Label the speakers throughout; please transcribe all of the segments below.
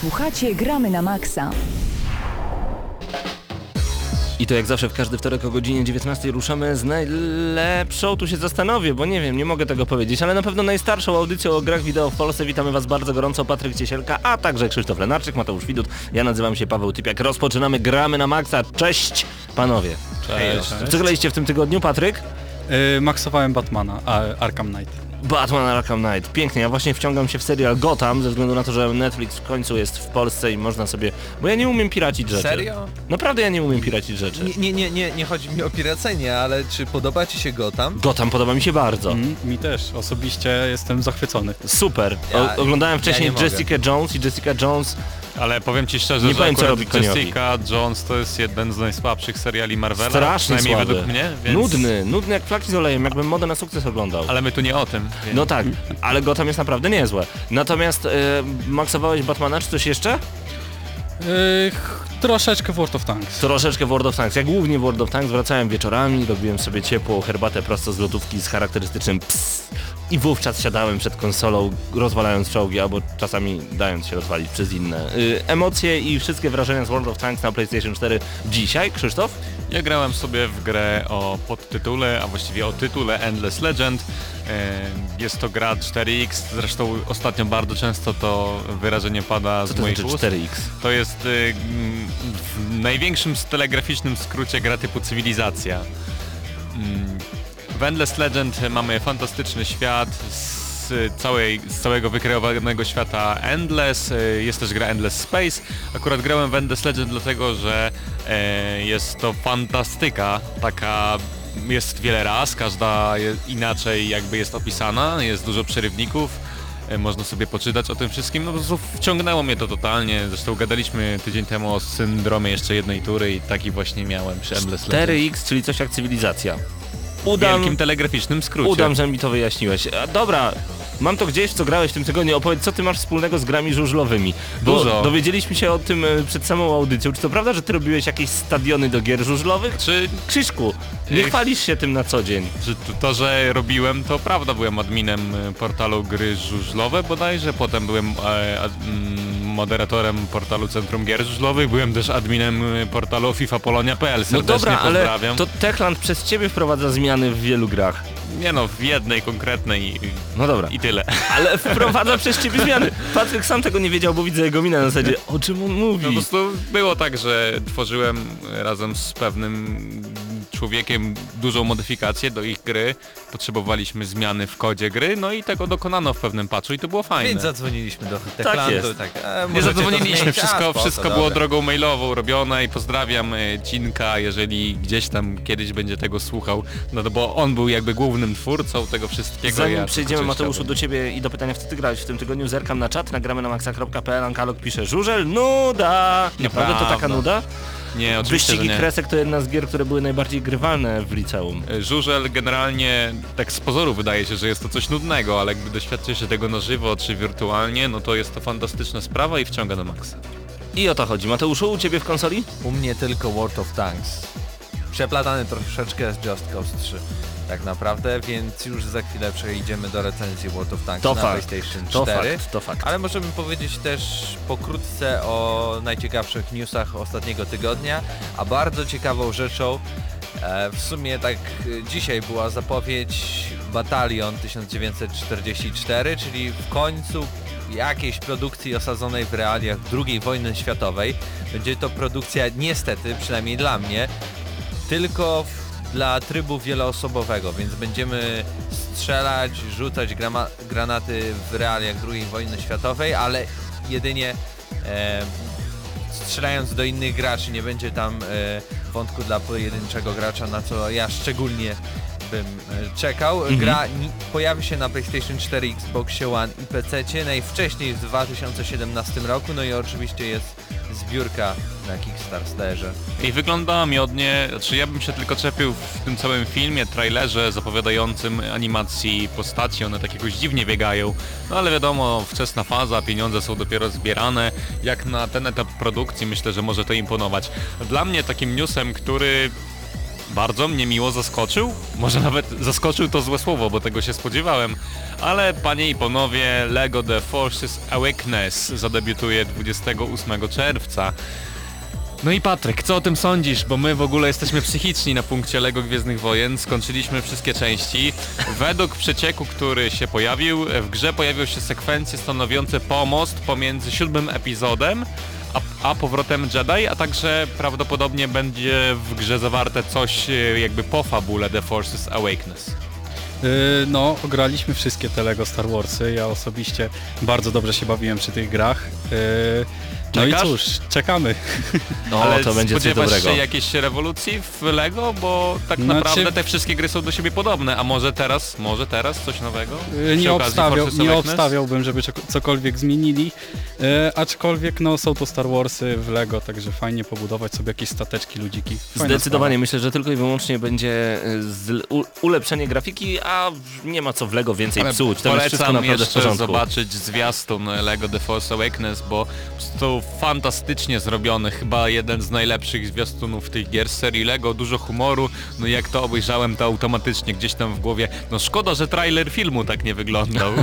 Speaker 1: Słuchacie Gramy na Maxa.
Speaker 2: I to jak zawsze w każdy wtorek o godzinie 19 ruszamy z najlepszą, tu się zastanowię, bo nie wiem, nie mogę tego powiedzieć, ale na pewno najstarszą audycją o grach wideo w Polsce. Witamy Was bardzo gorąco, Patryk Ciesielka, a także Krzysztof Lenarczyk, Mateusz Widut. Ja nazywam się Paweł Typiak. Rozpoczynamy Gramy na Maxa. Cześć, panowie.
Speaker 3: Cześć.
Speaker 2: Co graliście w tym tygodniu, Patryk?
Speaker 3: Yy, maksowałem Batmana, a Arkham Knight.
Speaker 2: Batman Arkham Knight. Pięknie, ja właśnie wciągam się w serial Gotham ze względu na to, że Netflix w końcu jest w Polsce i można sobie... Bo ja nie umiem piracić rzeczy.
Speaker 4: Serio?
Speaker 2: Naprawdę ja nie umiem piracić rzeczy.
Speaker 4: Nie, nie, nie, nie, nie chodzi mi o piracenie, ale czy podoba ci się Gotham?
Speaker 2: Gotham podoba mi się bardzo.
Speaker 3: Mm, mi też, osobiście jestem zachwycony.
Speaker 2: Super. O,
Speaker 4: Ja-
Speaker 2: oglądałem wcześniej
Speaker 4: ja nie mogę.
Speaker 2: Jessica Jones i Jessica Jones
Speaker 5: Ale powiem ci szczerze,
Speaker 2: Nie
Speaker 5: że
Speaker 2: powiem, co robi.
Speaker 5: Jessica Jones to jest jeden z najsłabszych seriali Marvela.
Speaker 2: strasznie
Speaker 5: przynajmniej
Speaker 2: słaby.
Speaker 5: według mnie. Więc...
Speaker 2: Nudny, nudny jak flaki z olejem, jakbym modę na sukces oglądał.
Speaker 5: Ale my tu nie o tym. Więc...
Speaker 2: No tak, ale Gotham jest naprawdę niezłe. Natomiast e, maksowałeś Batmana czy coś jeszcze?
Speaker 3: Yy, troszeczkę World of Tanks.
Speaker 2: Troszeczkę World of Tanks. Ja głównie World of Tanks wracałem wieczorami, robiłem sobie ciepłą herbatę prosto z lodówki z charakterystycznym ps i wówczas siadałem przed konsolą, rozwalając czołgi, albo czasami dając się rozwalić przez inne. Y, emocje i wszystkie wrażenia z World of Tanks na PlayStation 4 dzisiaj, Krzysztof?
Speaker 5: Ja grałem sobie w grę o podtytule, a właściwie o tytule Endless Legend. E, Jest to gra 4X, zresztą ostatnio bardzo często to wyrażenie pada
Speaker 2: Co
Speaker 5: z
Speaker 2: to
Speaker 5: moich
Speaker 2: znaczy
Speaker 5: ust.
Speaker 2: 4X?
Speaker 5: To jest y, w największym telegraficznym skrócie gra typu cywilizacja. Mm, W Endless Legend mamy fantastyczny świat z, całej, z całego wykreowanego świata Endless, y, jest też gra Endless Space. Akurat grałem w Endless Legend dlatego, że e, jest to fantastyka, taka jest wiele raz, każda inaczej jakby jest opisana, jest dużo przerywników. E, Można sobie poczytać o tym wszystkim, no po prostu wciągnęło mnie to totalnie, zresztą gadaliśmy tydzień temu o syndromie jeszcze jednej tury i taki właśnie miałem przy Endless Legend.
Speaker 2: 4X, czyli coś jak cywilizacja.
Speaker 5: W
Speaker 2: Udam,
Speaker 5: wielkim telegraficznym skrócie.
Speaker 2: udam, że mi to wyjaśniłeś. A, dobra, mam to gdzieś, co grałeś w tym tygodniu. Opowiedz, co ty masz wspólnego z grami żużlowymi. Bo
Speaker 5: Dużo.
Speaker 2: dowiedzieliśmy się o tym e, przed samą audycją. Czy to prawda, że ty robiłeś jakieś stadiony do gier żużlowych?
Speaker 5: Czy,
Speaker 2: Krzyszku, nie
Speaker 5: Ech.
Speaker 2: chwalisz się tym na co dzień.
Speaker 5: czy to- to, że robiłem, to prawda, byłem adminem e, portalu gry żużlowe bodajże, potem byłem e, ad, mm, moderatorem portalu Centrum Gier Żużlowych, byłem też adminem e, portalu FIFAPolonia.pl,
Speaker 2: No
Speaker 5: serdecznie
Speaker 2: dobra, ale
Speaker 5: pozdrawiam.
Speaker 2: to Techland przez ciebie wprowadza zmiany w wielu grach.
Speaker 5: Nie no, w jednej konkretnej i,
Speaker 2: No dobra.
Speaker 5: i tyle.
Speaker 2: Ale wprowadza przez ciebie zmiany. Patryk sam tego nie wiedział, bo widzę jego minę na zasadzie, o czym on mówi.
Speaker 5: No po prostu było tak, że tworzyłem razem z pewnym człowiekiem dużą modyfikację do ich gry. Potrzebowaliśmy zmiany w kodzie gry, no i tego dokonano w pewnym patchu i to było fajne.
Speaker 4: Więc zadzwoniliśmy do Techlandu.
Speaker 2: jest.
Speaker 4: Tak, e,
Speaker 5: Nie zadzwoniliśmy, wszystko,
Speaker 4: A, spoko,
Speaker 5: wszystko było
Speaker 4: dobra.
Speaker 5: drogą mailową robione i pozdrawiam e, Cinka, jeżeli gdzieś tam kiedyś będzie tego słuchał, no to bo on był jakby głównym twórcą tego wszystkiego.
Speaker 2: Zanim
Speaker 5: ja
Speaker 2: przejdziemy Mateuszu
Speaker 5: chciałbym.
Speaker 2: do ciebie i do pytania w co ty grałeś w tym tygodniu, zerkam na czat, nagramy na maxa.pl, Ankalog pisze żużel, nuda! Naprawdę to taka nuda?
Speaker 5: Nie, oczywiście,
Speaker 2: Wyścigi
Speaker 5: nie.
Speaker 2: kresek to jedna z gier, które były najbardziej grywalne w liceum.
Speaker 5: E, Żużel generalnie tak z pozoru wydaje się, że jest to coś nudnego, ale jakby doświadczy się tego na żywo czy wirtualnie, no to jest to fantastyczna sprawa i wciąga na maksa.
Speaker 2: I o to chodzi. Mateuszu, u ciebie w konsoli?
Speaker 4: U mnie tylko World of Tanks. Przeplatany troszeczkę z Just Cause 3. Tak naprawdę, więc już za chwilę przejdziemy do recenzji World of Tanks
Speaker 2: To
Speaker 4: na
Speaker 2: fakt.
Speaker 4: PlayStation 4.
Speaker 2: To fakt, to fakt.
Speaker 4: Ale możemy powiedzieć też pokrótce o najciekawszych newsach ostatniego tygodnia, a bardzo ciekawą rzeczą e, w sumie tak e, dzisiaj była zapowiedź Batalion 1944, czyli w końcu jakiejś produkcji osadzonej w realiach II wojny światowej. Będzie to produkcja niestety, przynajmniej dla mnie, tylko w, dla trybu wieloosobowego, więc będziemy strzelać, rzucać granaty w realiach II wojny światowej, ale jedynie e, strzelając do innych graczy, nie będzie tam e, wątku dla pojedynczego gracza, na co ja szczególnie bym e, czekał. Gra ni- pojawi się na PlayStation 4, Xbox One i PC najwcześniej w 2017 roku, no i oczywiście jest zbiórka na Kickstarterze.
Speaker 5: I wygląda miodnie, znaczy ja bym się tylko czepił w tym całym filmie, trailerze zapowiadającym animacji postaci, one tak jakoś dziwnie biegają, no ale wiadomo, wczesna faza, pieniądze są dopiero zbierane, jak na ten etap produkcji myślę, że może to imponować. Dla mnie takim newsem, który bardzo mnie miło zaskoczył. Może nawet zaskoczył to złe słowo, bo tego się spodziewałem. Ale panie i panowie, LEGO The Forces Awakens zadebiutuje 28 czerwca. No i Patryk, co o tym sądzisz? Bo my w ogóle jesteśmy psychiczni na punkcie LEGO Gwiezdnych Wojen, skończyliśmy wszystkie części. Według przecieku, który się pojawił, w grze pojawią się sekwencje stanowiące pomost pomiędzy siódmym epizodem a, a powrotem Jedi, a także prawdopodobnie będzie w grze zawarte coś e, jakby po fabule The Forces Awakens.
Speaker 3: Yy, no, graliśmy wszystkie te LEGO Star Warsy. Ja osobiście bardzo dobrze się bawiłem przy tych grach. Yy, no
Speaker 5: Czekasz?
Speaker 3: i cóż, czekamy.
Speaker 2: No
Speaker 5: Ale
Speaker 2: to będzie coś dobrego.
Speaker 5: się jakiejś rewolucji w LEGO? Bo tak
Speaker 3: Znaczy-
Speaker 5: naprawdę te wszystkie gry są do siebie podobne, a może teraz, może teraz coś nowego? Przy
Speaker 3: nie,
Speaker 5: okazji
Speaker 3: obstawiał,
Speaker 5: Forces
Speaker 3: nie obstawiałbym, żeby cokolwiek zmienili. Yy, aczkolwiek no, są to Star Warsy w LEGO, także fajnie pobudować sobie jakieś stateczki, ludziki. Fajna
Speaker 2: Zdecydowanie myślę, że tylko i wyłącznie będzie y, z, u, ulepszenie grafiki, a nie ma co w LEGO więcej
Speaker 5: Ale
Speaker 2: psuć. To jest wszystko
Speaker 5: Polecam
Speaker 2: naprawdę w porządku.
Speaker 5: zobaczyć zwiastun LEGO The Force Awakens, bo to fantastycznie zrobiony, chyba jeden z najlepszych zwiastunów tych gier z serii LEGO, dużo humoru, no i jak to obejrzałem to automatycznie gdzieś tam w głowie, no szkoda, że trailer filmu tak nie wyglądał.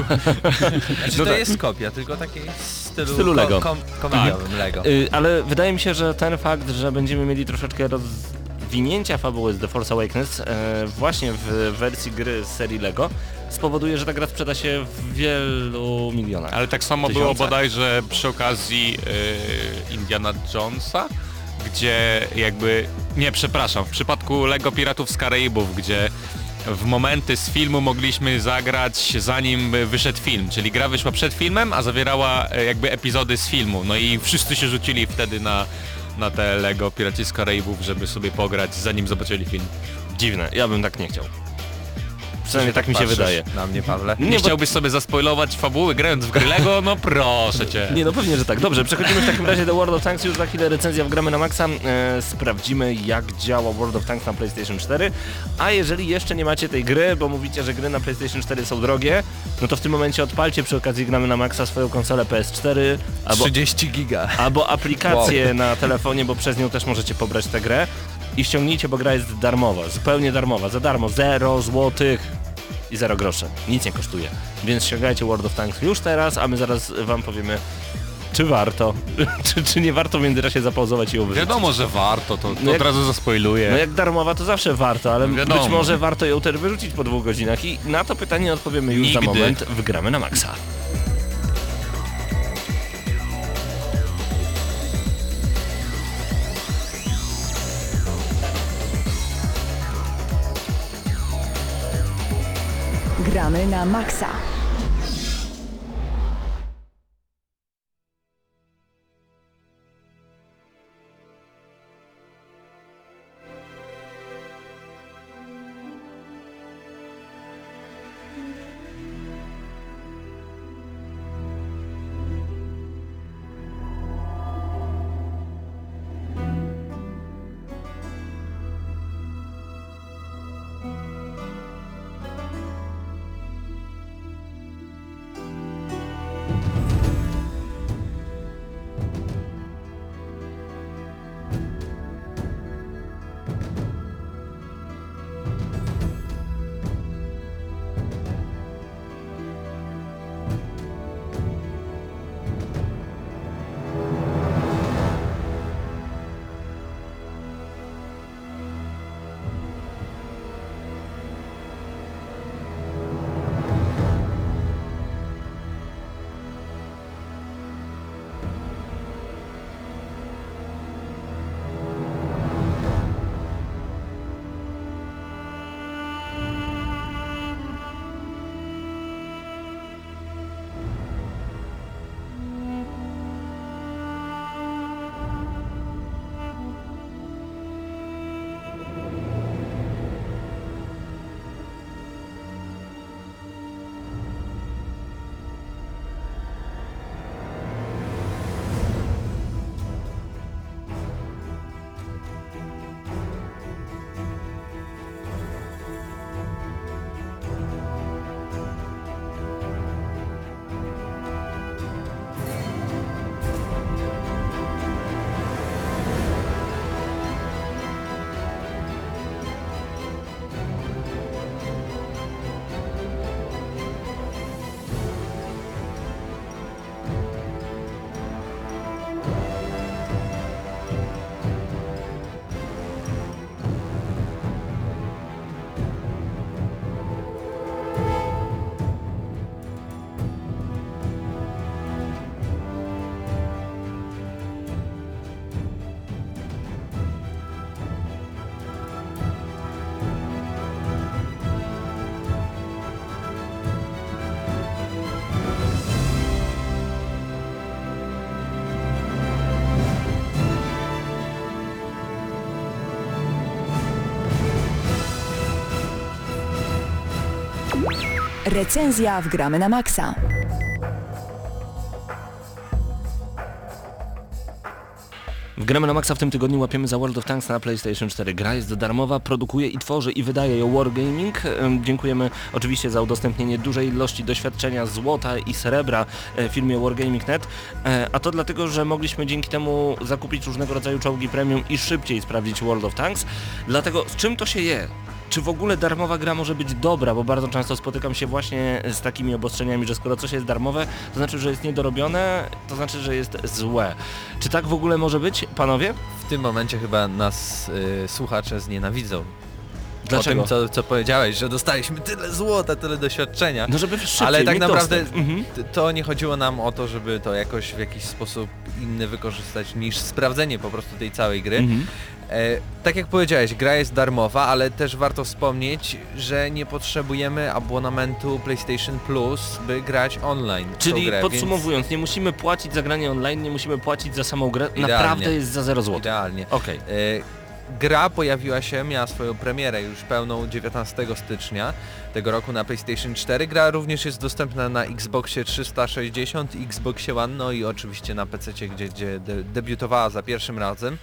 Speaker 4: Znaczy,
Speaker 2: No
Speaker 4: to
Speaker 2: tak.
Speaker 4: jest kopia, tylko takiej stylu,
Speaker 2: W stylu Lego.
Speaker 4: Kom, kom, komediowym Lego.
Speaker 2: Y, ale wydaje mi się, że ten fakt, że będziemy mieli troszeczkę rozwinięcia fabuły z The Force Awakens e, właśnie w wersji gry z serii LEGO spowoduje, że ta gra sprzeda się w wielu milionach.
Speaker 5: Ale tak samo było
Speaker 2: Tysiącach.
Speaker 5: bodajże przy okazji yy, Indiana Jonesa, gdzie jakby... Nie, przepraszam, w przypadku LEGO Piratów z Karaibów, gdzie w momenty z filmu mogliśmy zagrać zanim wyszedł film, czyli gra wyszła przed filmem, a zawierała e, jakby epizody z filmu, no i wszyscy się rzucili wtedy na, na te LEGO Piraci z Karaibów, żeby sobie pograć zanim zobaczyli film.
Speaker 2: Dziwne, ja bym tak nie chciał. Przynajmniej tak mi się wydaje.
Speaker 4: Na mnie, Pawle.
Speaker 5: Nie,
Speaker 2: Nie, bo-
Speaker 5: chciałbyś sobie zaspoilować fabuły grając w gry LEGO? No proszę cię.
Speaker 2: Nie, no pewnie, że tak. Dobrze, przechodzimy w takim razie do World of Tanks. Już za chwilę recenzja w Gramy na Maxa. E, sprawdzimy, jak działa World of Tanks na PlayStation 4. A jeżeli jeszcze nie macie tej gry, bo mówicie, że gry na PlayStation 4 są drogie, no to w tym momencie odpalcie przy okazji Gramy na Maxa swoją konsolę PS4 albo,
Speaker 4: 30 giga.
Speaker 2: albo aplikację na telefonie, bo przez nią też możecie pobrać tę grę. I ściągnijcie, bo gra jest darmowa, zupełnie darmowa, za darmo, 0 złotych i 0 groszy. Nic nie kosztuje. Więc ściągajcie World of Tanks już teraz, a my zaraz wam powiemy, czy warto, czy, czy nie warto w międzyczasie zapauzować i ją wyrzucić.
Speaker 5: Wiadomo, że warto, to, to
Speaker 2: No jak-
Speaker 5: od razu zaspoiluję.
Speaker 2: No jak darmowa to zawsze warto, ale
Speaker 5: Wiadomo.
Speaker 2: być może warto ją też wyrzucić po dwóch godzinach i na to pytanie odpowiemy już za
Speaker 5: Nigdy.
Speaker 2: moment. Wygramy na maksa.
Speaker 1: Gramy na maksa. Recenzja w Gramy na Maxa.
Speaker 2: W Gramy na Maxa w tym tygodniu łapiemy za World of Tanks na PlayStation 4. Gra jest darmowa, produkuje i tworzy i wydaje ją Wargaming. Em, Dziękujemy oczywiście za udostępnienie dużej ilości doświadczenia złota i srebra e, firmie Wargaming.net, E, a to dlatego, że mogliśmy dzięki temu zakupić różnego rodzaju czołgi premium i szybciej sprawdzić World of Tanks. Dlatego z czym to się je? Czy w ogóle darmowa gra może być dobra, bo bardzo często spotykam się właśnie z takimi obostrzeniami, że skoro coś jest darmowe, to znaczy, że jest niedorobione, to znaczy, że jest złe. Czy tak w ogóle może być, panowie?
Speaker 4: W tym momencie chyba nas y, słuchacze znienawidzą.
Speaker 2: Dlaczego?
Speaker 4: Co, co powiedziałeś, że dostaliśmy tyle złota, tyle doświadczenia.
Speaker 2: No żeby szybciej
Speaker 4: Ale tak naprawdę.
Speaker 2: Mhm.
Speaker 4: to nie chodziło nam o to, żeby to jakoś w jakiś sposób inny wykorzystać niż sprawdzenie po prostu tej całej gry.
Speaker 2: Mhm.
Speaker 4: E, tak jak powiedziałeś, gra jest darmowa, ale też warto wspomnieć, że nie potrzebujemy abonamentu PlayStation Plus, by grać online.
Speaker 2: Czyli
Speaker 4: grę,
Speaker 2: podsumowując, nie musimy płacić za granie online, nie musimy płacić za samą grę,
Speaker 4: Idealnie.
Speaker 2: naprawdę jest za 0
Speaker 4: więc
Speaker 2: zł.
Speaker 4: idealnie.
Speaker 2: Okej.
Speaker 4: E, Gra pojawiła się, miała swoją premierę już pełną 19 stycznia tego roku na PlayStation 4. Gra również jest dostępna na Xboxie 360, Xboxie One, no i oczywiście na PC, gdzie, gdzie de debiutowała za pierwszym razem.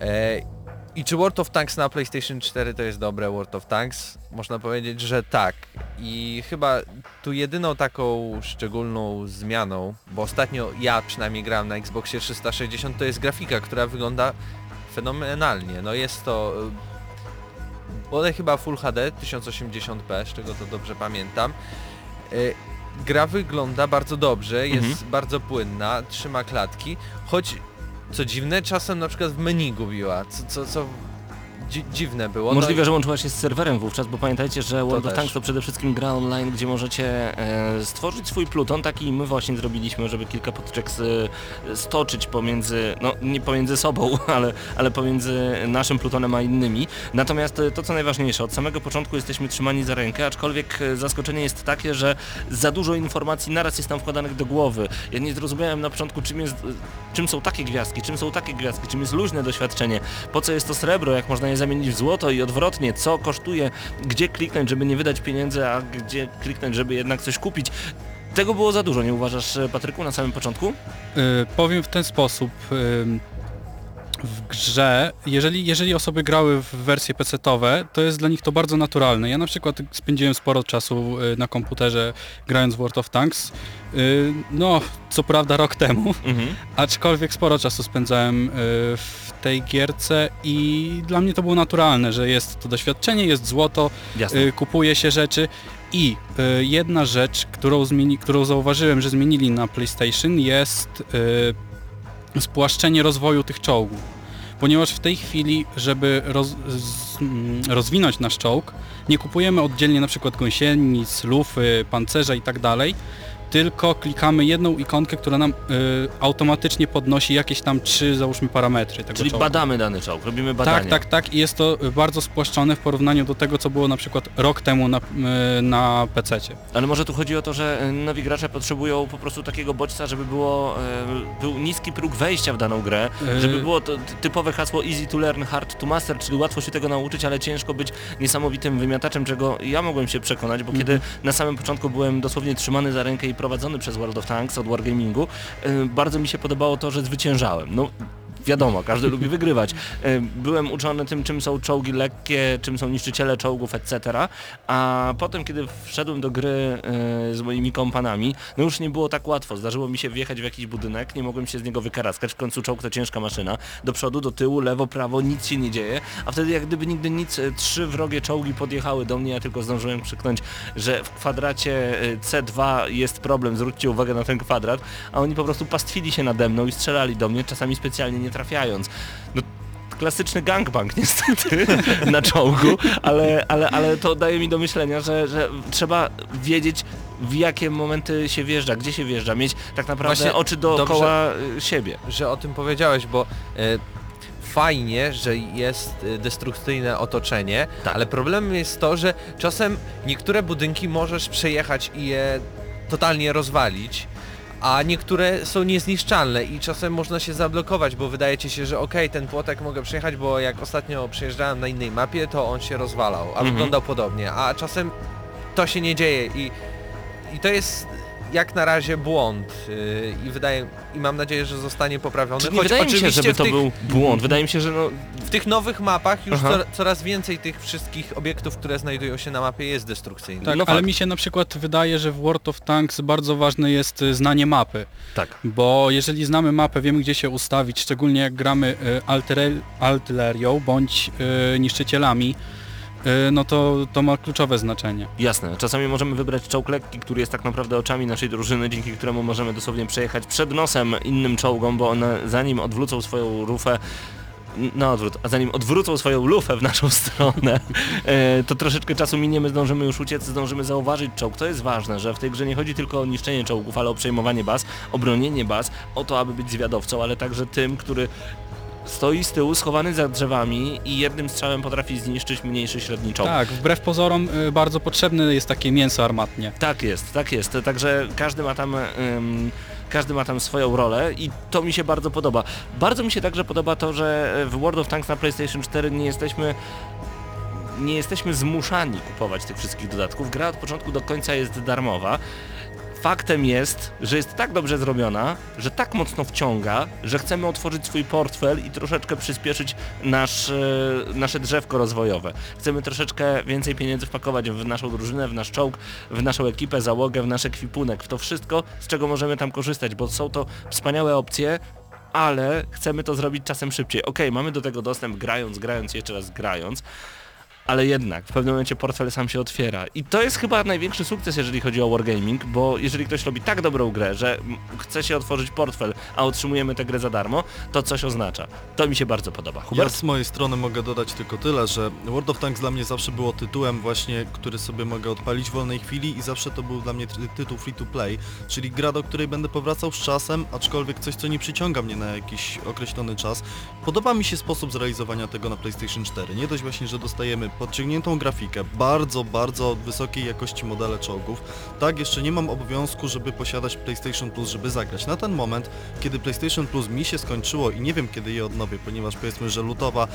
Speaker 4: E, I czy World of Tanks na PlayStation 4 to jest dobre World of Tanks? Można powiedzieć, że tak. I chyba tu jedyną taką szczególną zmianą, bo ostatnio ja przynajmniej grałem na Xboxie 360, to jest grafika, która wygląda fenomenalnie. No jest to bodaj chyba Full HD 1080p, z czego to dobrze pamiętam. Y, Gra wygląda bardzo dobrze, jest
Speaker 2: Mhm.
Speaker 4: bardzo płynna, trzyma klatki, choć co dziwne, czasem na przykład w menu gubiła, co, co, co dzi dziwne było. No
Speaker 2: Możliwe, że łączyła się z serwerem wówczas, bo pamiętajcie, że World of
Speaker 4: też.
Speaker 2: Tanks to przede wszystkim gra online, gdzie możecie e, stworzyć swój pluton, taki my właśnie zrobiliśmy, żeby kilka potyczek stoczyć pomiędzy, no nie pomiędzy sobą, ale, ale pomiędzy naszym plutonem a innymi. Natomiast e, to co najważniejsze, od samego początku jesteśmy trzymani za rękę, aczkolwiek e, zaskoczenie jest takie, że za dużo informacji naraz jest nam wkładanych do głowy. Ja nie zrozumiałem na początku czym jest, czym są takie gwiazdki, czym są takie gwiazdki, czym jest luźne doświadczenie, po co jest to srebro, jak można je zamienić w złoto i odwrotnie, co kosztuje, gdzie kliknąć, żeby nie wydać pieniędzy, a gdzie kliknąć, żeby jednak coś kupić. Tego było za dużo, nie uważasz Patryku na samym początku?
Speaker 3: Y, powiem w ten sposób. ym, w grze, jeżeli, jeżeli osoby grały w wersje PC-owe, to jest dla nich to bardzo naturalne. Ja na przykład spędziłem sporo czasu y, na komputerze grając w World of Tanks. Y, No, co prawda rok temu,
Speaker 2: Mhm.
Speaker 3: aczkolwiek sporo czasu spędzałem y, w tej gierce i dla mnie to było naturalne, że jest to doświadczenie, jest złoto,
Speaker 2: Jasne.
Speaker 3: kupuje się rzeczy i jedna rzecz, którą, zmieni, którą zauważyłem, że zmienili na PlayStation jest spłaszczenie rozwoju tych czołgów. Ponieważ w tej chwili, żeby roz, z, mm, rozwinąć nasz czołg, nie kupujemy oddzielnie na przykład gąsienic, lufy, pancerza i tak dalej, tylko klikamy jedną ikonkę, która nam y, automatycznie podnosi jakieś tam trzy, załóżmy, parametry tego
Speaker 2: Czyli
Speaker 3: czołgu.
Speaker 2: badamy dany czołg, robimy badania.
Speaker 3: Tak, tak, tak i jest to y, bardzo spłaszczone w porównaniu do tego, co było na przykład rok temu na, y, na PC-cie.
Speaker 2: Ale może tu chodzi o to, że e, nowi gracze potrzebują po prostu takiego bodźca, żeby było, e, był niski próg wejścia w daną grę,
Speaker 3: Yy.
Speaker 2: żeby było to ty- typowe hasło easy to learn, hard to master, czyli łatwo się tego nauczyć, ale ciężko być niesamowitym wymiataczem, czego ja mogłem się przekonać, bo kiedy na samym początku byłem dosłownie trzymany za rękę i prowadzony przez World of Tanks od Wargamingu, e, bardzo mi się podobało to, że zwyciężałem. No, Wiadomo, każdy lubi wygrywać. E, Byłem uczony tym, czym są czołgi lekkie, czym są niszczyciele czołgów, etc. A potem, kiedy wszedłem do gry e, z moimi kompanami, no już nie było tak łatwo. Zdarzyło mi się wjechać w jakiś budynek, nie mogłem się z niego wykaraskać. W końcu czołg to ciężka maszyna. Do przodu, do tyłu, lewo, prawo, nic się nie dzieje. A wtedy jak gdyby nigdy nic, e, trzy wrogie czołgi podjechały do mnie, ja tylko zdążyłem krzyknąć, że w kwadracie e, C2 jest problem, zwróćcie uwagę na ten kwadrat, a oni po prostu pastwili się nade mną i strzelali do mnie, czasami specjalnie nie trafiając. No, klasyczny gangbang niestety na czołgu, ale, ale, ale to daje mi do myślenia, że, że trzeba wiedzieć w jakie momenty się wjeżdża, gdzie się wjeżdża, mieć tak naprawdę
Speaker 4: Właśnie
Speaker 2: oczy dookoła y, siebie.
Speaker 4: że o tym powiedziałeś, bo e, fajnie, że jest destrukcyjne otoczenie,
Speaker 2: Tak.
Speaker 4: ale problemem jest to, że czasem niektóre budynki możesz przejechać i je totalnie rozwalić, a niektóre są niezniszczalne i czasem można się zablokować, bo wydaje ci się, że okej, ten płotek mogę przejechać, bo jak ostatnio przejeżdżałem na innej mapie, to on się rozwalał, a
Speaker 2: Mhm.
Speaker 4: wyglądał podobnie, a czasem to się nie dzieje i, i to jest jak na razie błąd yy, i wydaje i mam nadzieję, że zostanie poprawiony.
Speaker 2: Czy nie
Speaker 4: choć
Speaker 2: wydaje mi się, żeby
Speaker 4: w
Speaker 2: to
Speaker 4: tych,
Speaker 2: był błąd. Wydaje mi się, że no,
Speaker 4: w tych nowych mapach już coraz więcej tych wszystkich obiektów, które znajdują się na mapie jest destrukcyjnych.
Speaker 3: Tak,
Speaker 2: No
Speaker 3: ale
Speaker 2: fakt.
Speaker 3: mi się na przykład wydaje, że w World of Tanks bardzo ważne jest y, znanie mapy.
Speaker 2: tak.
Speaker 3: Bo jeżeli znamy mapę, wiemy gdzie się ustawić, szczególnie jak gramy y, artylerią bądź y, niszczycielami, no to, to ma kluczowe znaczenie.
Speaker 2: Jasne, czasami możemy wybrać czołg lekki, który jest tak naprawdę oczami naszej drużyny, dzięki któremu możemy dosłownie przejechać przed nosem innym czołgom, bo one zanim odwrócą swoją rufę, na odwrót, a zanim odwrócą swoją lufę w naszą stronę, e, to troszeczkę czasu minie, my zdążymy już uciec, zdążymy zauważyć czołg. To jest ważne, że w tej grze nie chodzi tylko o niszczenie czołgów, ale o przejmowanie baz, o bronienie baz, o to, aby być zwiadowcą, ale także tym, który stoi z tyłu, schowany za drzewami i jednym strzałem potrafi zniszczyć mniejszy, średni czołg.
Speaker 3: Tak, wbrew pozorom y, bardzo potrzebne jest takie mięso armatnie.
Speaker 2: Tak jest, tak jest. Także każdy ma tam ym, każdy ma tam swoją rolę i to mi się bardzo podoba. Bardzo mi się także podoba to, że w World of Tanks na PlayStation 4 nie jesteśmy nie jesteśmy zmuszani kupować tych wszystkich dodatków. Gra od początku do końca jest darmowa. Faktem jest, że jest tak dobrze zrobiona, że tak mocno wciąga, że chcemy otworzyć swój portfel i troszeczkę przyspieszyć nasz, e, nasze drzewko rozwojowe. Chcemy troszeczkę więcej pieniędzy wpakować w naszą drużynę, w nasz czołg, w naszą ekipę, załogę, w nasz ekwipunek, w to wszystko, z czego możemy tam korzystać, bo są to wspaniałe opcje, ale chcemy to zrobić czasem szybciej. Okej, mamy do tego dostęp grając, grając, jeszcze raz grając, ale jednak w pewnym momencie portfel sam się otwiera. I to jest chyba największy sukces, jeżeli chodzi o Wargaming, bo jeżeli ktoś robi tak dobrą grę, że chce się otworzyć portfel, a otrzymujemy tę grę za darmo, to coś oznacza. To mi się bardzo podoba.
Speaker 6: Ja
Speaker 2: Hubert?
Speaker 6: z mojej strony mogę dodać tylko tyle, że World of Tanks dla mnie zawsze było tytułem właśnie, który sobie mogę odpalić w wolnej chwili i zawsze to był dla mnie ty- tytuł free to play, czyli gra, do której będę powracał z czasem, aczkolwiek coś, co nie przyciąga mnie na jakiś określony czas. Podoba mi się sposób zrealizowania tego na PlayStation 4. Nie dość właśnie, że dostajemy podciągniętą grafikę, bardzo, bardzo wysokiej jakości modele czołgów. Tak, jeszcze nie mam obowiązku, żeby posiadać PlayStation Plus, żeby zagrać. Na ten moment, kiedy PlayStation Plus mi się skończyło i nie wiem kiedy je odnowię, ponieważ powiedzmy, że lutowa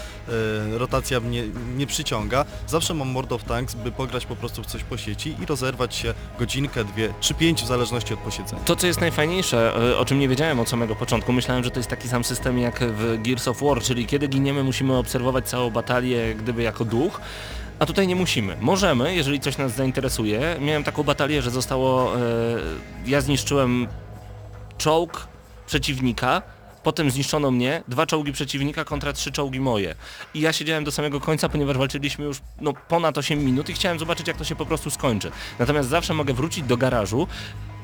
Speaker 6: e, rotacja mnie nie przyciąga, zawsze mam World of Tanks, by pograć po prostu w coś po sieci i rozerwać się godzinkę, dwie czy pięć w zależności od posiedzenia.
Speaker 2: To, co jest najfajniejsze, y, o czym nie wiedziałem od samego początku, myślałem, że to jest taki sam system jak w Gears of War, czyli kiedy giniemy musimy obserwować całą batalię gdyby jako duch, a tutaj nie musimy. Możemy, jeżeli coś nas zainteresuje. Miałem taką batalię, że zostało... e, ja zniszczyłem czołg przeciwnika, potem zniszczono mnie, dwa czołgi przeciwnika kontra trzy czołgi moje. I ja siedziałem do samego końca, ponieważ walczyliśmy już no, ponad 8 minut i chciałem zobaczyć jak to się po prostu skończy. Natomiast zawsze mogę wrócić do garażu,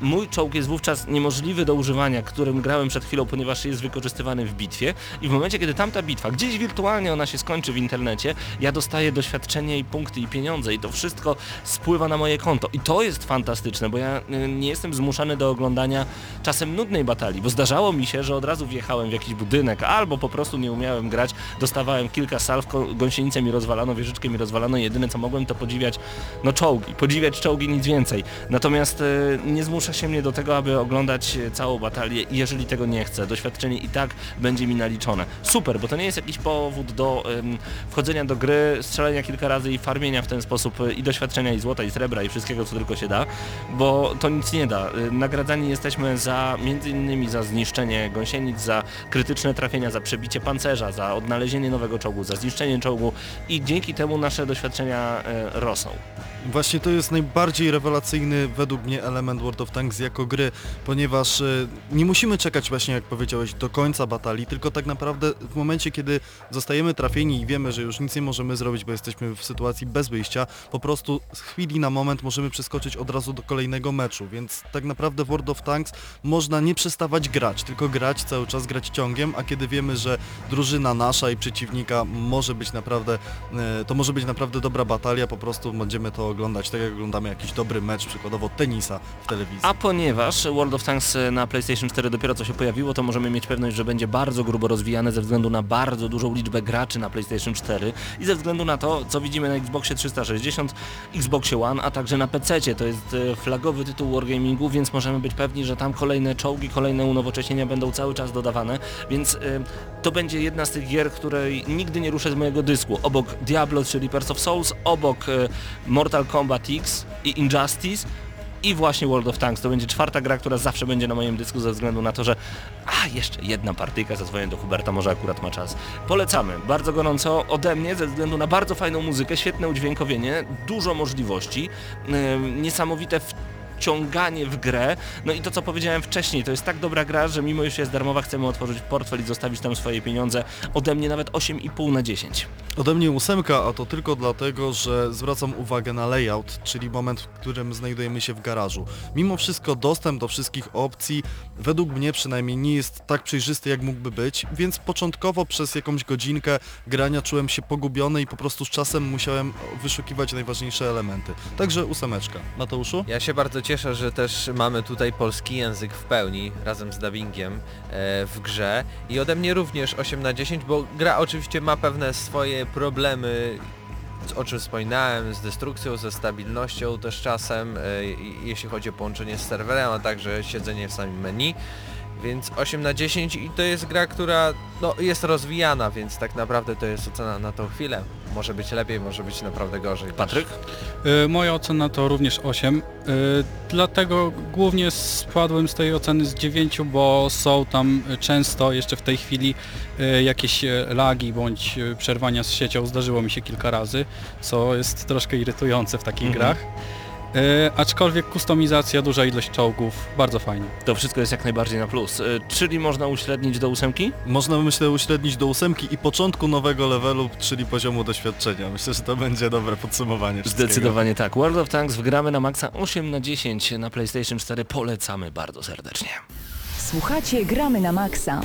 Speaker 2: Mój czołg jest wówczas niemożliwy do używania, którym grałem przed chwilą, ponieważ jest wykorzystywany w bitwie. I w momencie, kiedy tamta bitwa, gdzieś wirtualnie ona się skończy w internecie, ja dostaję doświadczenie i punkty i pieniądze. I to wszystko spływa na moje konto. I to jest fantastyczne, bo ja y, nie jestem zmuszany do oglądania czasem nudnej batalii, bo zdarzało mi się, że od razu wjechałem w jakiś budynek albo po prostu nie umiałem grać, dostawałem kilka salw, gąsienicę mi rozwalano, wieżyczkę mi rozwalano, jedyne co mogłem to podziwiać, no czołgi, podziwiać czołgi, nic więcej. Natomiast y, nie zmusza się mnie do tego, aby oglądać e, całą batalię jeżeli tego nie chcę, doświadczenie i tak będzie mi naliczone. Super, bo to nie jest jakiś powód do ym, wchodzenia do gry, strzelenia kilka razy i farmienia w ten sposób y, i doświadczenia i złota i srebra i wszystkiego co tylko się da, bo to nic nie da. Y, Nagradzani jesteśmy za między innymi za zniszczenie gąsienic, za krytyczne trafienia, za przebicie pancerza, za odnalezienie nowego czołgu, za zniszczenie czołgu i dzięki temu nasze doświadczenia y, rosną.
Speaker 6: Właśnie to jest najbardziej rewelacyjny według mnie element World of Tanks jako gry, ponieważ e, nie musimy czekać właśnie jak powiedziałeś do końca batalii, tylko tak naprawdę w momencie kiedy zostajemy trafieni i wiemy, że już nic nie możemy zrobić, bo jesteśmy w sytuacji bez wyjścia, po prostu z chwili na moment możemy przeskoczyć od razu do kolejnego meczu, więc tak naprawdę w World of Tanks można nie przestawać grać, tylko grać cały czas, grać ciągiem, a kiedy wiemy, że drużyna nasza i przeciwnika może być naprawdę, e, to może być naprawdę dobra batalia, po prostu będziemy to oglądać tak jak oglądamy jakiś dobry mecz, przykładowo tenisa w telewizji.
Speaker 2: A ponieważ World of Tanks e, na PlayStation 4 dopiero co się pojawiło, to możemy mieć pewność, że będzie bardzo grubo rozwijane ze względu na bardzo dużą liczbę graczy na PlayStation 4 i ze względu na to, co widzimy na Xboxie 360, Xboxie One, a także na PC. To jest e, flagowy tytuł Wargamingu, więc możemy być pewni, że tam kolejne czołgi, kolejne unowocześnienia będą cały czas dodawane, więc e, to będzie jedna z tych gier, której nigdy nie ruszę z mojego dysku. Obok Diablo czy Reapers of Souls, obok e, Mortal Kombat X i Injustice i właśnie World of Tanks. To będzie czwarta gra, która zawsze będzie na moim dysku ze względu na to, że a jeszcze jedna partyjka zadzwonię do Huberta, może akurat ma czas. Polecamy bardzo gorąco ode mnie ze względu na bardzo fajną muzykę, świetne udźwiękowienie, dużo możliwości, yy, niesamowite wciąganie w grę. No i to co powiedziałem wcześniej, to jest tak dobra gra, że mimo już jest darmowa, chcemy otworzyć portfel i zostawić tam swoje pieniądze. Ode mnie nawet 8,5 na 10.
Speaker 6: Ode mnie ósemka, a to tylko dlatego, że zwracam uwagę na layout, czyli moment, w którym znajdujemy się w garażu. Mimo wszystko dostęp do wszystkich opcji według mnie przynajmniej nie jest tak przejrzysty jak mógłby być, więc początkowo przez jakąś godzinkę grania czułem się pogubiony i po prostu z czasem musiałem wyszukiwać najważniejsze elementy. Także ósemeczka. Mateuszu?
Speaker 4: Ja się bardzo cieszę, że też mamy tutaj polski język w pełni, razem z dubbingiem e, w grze i ode mnie również 8 na 10, bo gra oczywiście ma pewne swoje problemy, o czym wspominałem, z destrukcją, ze stabilnością też czasem, e, jeśli chodzi o połączenie z serwerem, a także siedzenie w samym menu. Więc 8 na 10 i to jest gra, która no, jest rozwijana, więc tak naprawdę to jest ocena na tą chwilę. Może być lepiej, może być naprawdę gorzej.
Speaker 2: Patryk?
Speaker 3: Y, Moja ocena to również 8. y, Dlatego głównie spadłem z tej oceny z 9, bo są tam często jeszcze w tej chwili y, jakieś lagi bądź przerwania z siecią. Zdarzyło mi się kilka razy, co jest troszkę irytujące w takich
Speaker 2: Mhm.
Speaker 3: grach. Y, Aczkolwiek kustomizacja, duża ilość czołgów, bardzo fajnie.
Speaker 2: To wszystko jest jak najbardziej na plus. Y, Czyli można uśrednić do ósemki?
Speaker 6: Można myślę uśrednić do ósemki i początku nowego levelu, czyli poziomu doświadczenia. Myślę, że to będzie dobre podsumowanie.
Speaker 2: Zdecydowanie tak. World of Tanks wgramy na maksa 8 na 10 na PlayStation 4. Polecamy bardzo serdecznie.
Speaker 1: Słuchacie Gramy na Maxa.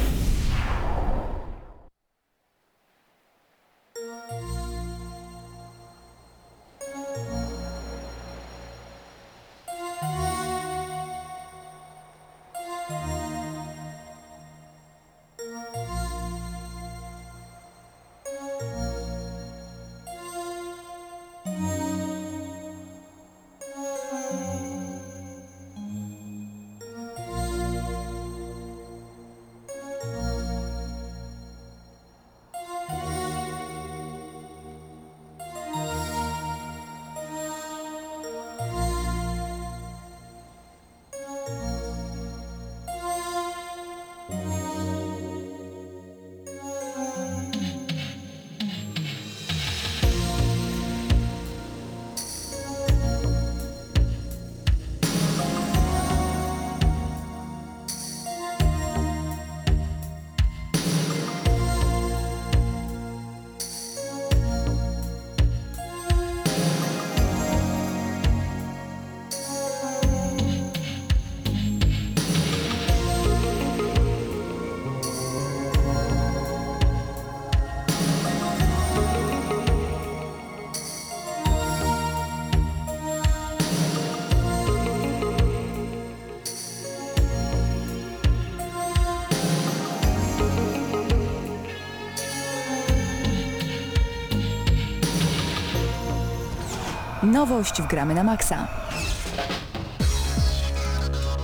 Speaker 1: Nowość w Gramy na Maxa.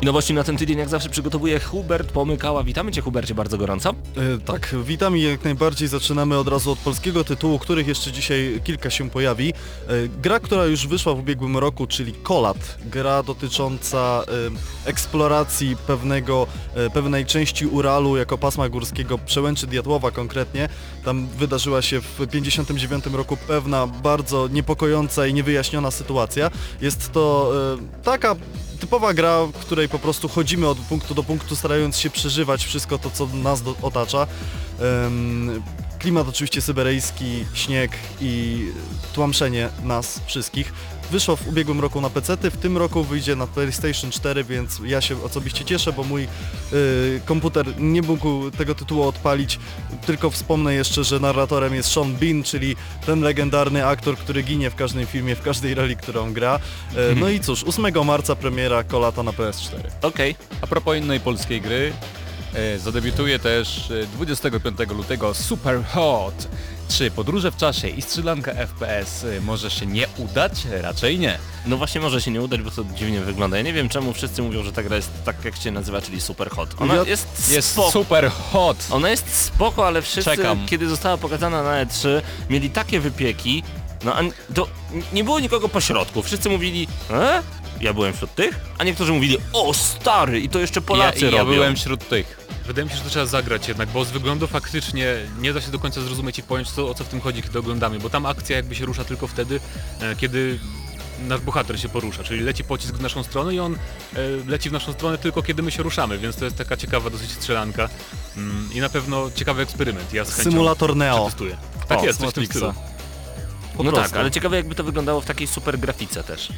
Speaker 2: I nowości na ten tydzień jak zawsze przygotowuje Hubert Pomykała. Witamy Cię Hubercie bardzo gorąco.
Speaker 6: E, Tak, witam i jak najbardziej zaczynamy od razu od polskiego tytułu, których jeszcze dzisiaj kilka się pojawi. E, Gra, która już wyszła w ubiegłym roku, czyli Kolat. Gra dotycząca e, eksploracji pewnego, e, pewnej części Uralu jako pasma górskiego, przełęczy Diatłowa konkretnie. Tam wydarzyła się w 59 roku pewna bardzo niepokojąca i niewyjaśniona sytuacja. Jest to e, taka typowa gra, w której po prostu chodzimy od punktu do punktu, starając się przeżywać wszystko to, co nas do, otacza. Em, klimat oczywiście syberyjski, śnieg i tłamszenie nas wszystkich. Wyszło w ubiegłym roku na PC, w tym roku wyjdzie na PlayStation 4, więc ja się osobiście cieszę, bo mój y, komputer nie mógł tego tytułu odpalić. Tylko wspomnę jeszcze, że narratorem jest Sean Bean, czyli ten legendarny aktor, który ginie w każdym filmie, w każdej roli, którą gra. E, no i cóż, 8 marca premiera Kolata na PS4.
Speaker 2: Okej.
Speaker 5: A propos innej polskiej gry, e, zadebiutuje też e, 25 lutego Super Hot. Czy podróże w czasie i strzelanka FPS e, może się nie udać? Raczej nie.
Speaker 2: No właśnie może się nie udać, bo to dziwnie wygląda. Ja nie wiem czemu wszyscy mówią, że ta gra jest tak jak się nazywa, czyli super hot. Ona
Speaker 6: Ja-
Speaker 2: jest,
Speaker 5: Jest
Speaker 2: spoko.
Speaker 5: Super Hot!
Speaker 2: Ona jest spoko, ale wszyscy,
Speaker 5: Czekam.
Speaker 2: kiedy została pokazana na E3, mieli takie wypieki, no a nie było nikogo po środku. Wszyscy mówili, e? Ja byłem wśród tych, a niektórzy mówili, o stary, i to jeszcze Polacy
Speaker 5: ja,
Speaker 2: robią.
Speaker 5: ja byłem wśród tych.
Speaker 3: Wydaje mi się, że to trzeba zagrać jednak, bo z wyglądu faktycznie nie da się do końca zrozumieć i pojąć co, o co w tym chodzi, kiedy oglądamy, bo tam akcja jakby się rusza tylko wtedy, e, kiedy nasz bohater się porusza, czyli leci pocisk w naszą stronę i on e, leci w naszą stronę tylko kiedy my się ruszamy, więc to jest taka ciekawa dosyć strzelanka mm, i na pewno ciekawy eksperyment. Ja z
Speaker 6: Symulator Neo.
Speaker 3: przetestuję. Tak
Speaker 6: O,
Speaker 3: jest, coś w tym stylu.
Speaker 6: Po
Speaker 2: no
Speaker 6: prostu.
Speaker 2: tak, ale ciekawe jakby to wyglądało w takiej super grafice też.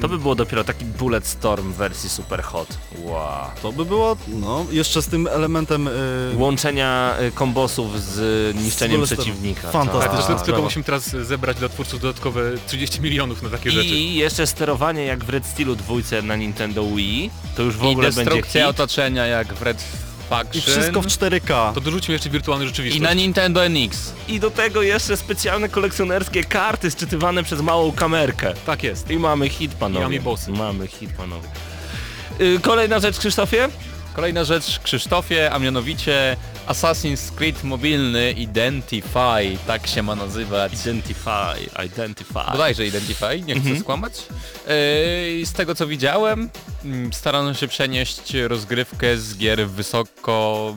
Speaker 2: To by było dopiero taki Bullet Storm w wersji super hot. Wow.
Speaker 6: To by było, no, jeszcze z tym elementem... y,
Speaker 2: Łączenia y, kombosów z y, niszczeniem
Speaker 6: Storm.
Speaker 2: przeciwnika.
Speaker 6: Fantastyczne.
Speaker 2: Tak.
Speaker 3: Tylko musimy teraz zebrać dla twórców dodatkowe 30 milionów na takie rzeczy.
Speaker 2: I jeszcze sterowanie jak w Red Steelu dwójce na Nintendo Wii, to już w
Speaker 5: I
Speaker 2: ogóle będzie
Speaker 5: destrukcja
Speaker 2: hit.
Speaker 5: otoczenia jak w Red Faction.
Speaker 6: I wszystko w 4K.
Speaker 3: To dorzućmy jeszcze wirtualną rzeczywistość.
Speaker 5: I na Nintendo NX.
Speaker 2: I do tego jeszcze specjalne kolekcjonerskie karty sczytywane przez małą kamerkę.
Speaker 3: Tak jest.
Speaker 2: I mamy hit, panowie.
Speaker 3: I Amiibosy.
Speaker 2: Mamy hit, panowie. Y, kolejna rzecz, Krzysztofie?
Speaker 5: Kolejna rzecz Krzysztofie, a mianowicie Assassin's Creed mobilny Identify, tak się ma nazywać.
Speaker 2: Identify, identify.
Speaker 5: Bodajże Identify, nie chcę skłamać. Yy, z tego co widziałem, mm, starano się przenieść rozgrywkę z gier wysoko,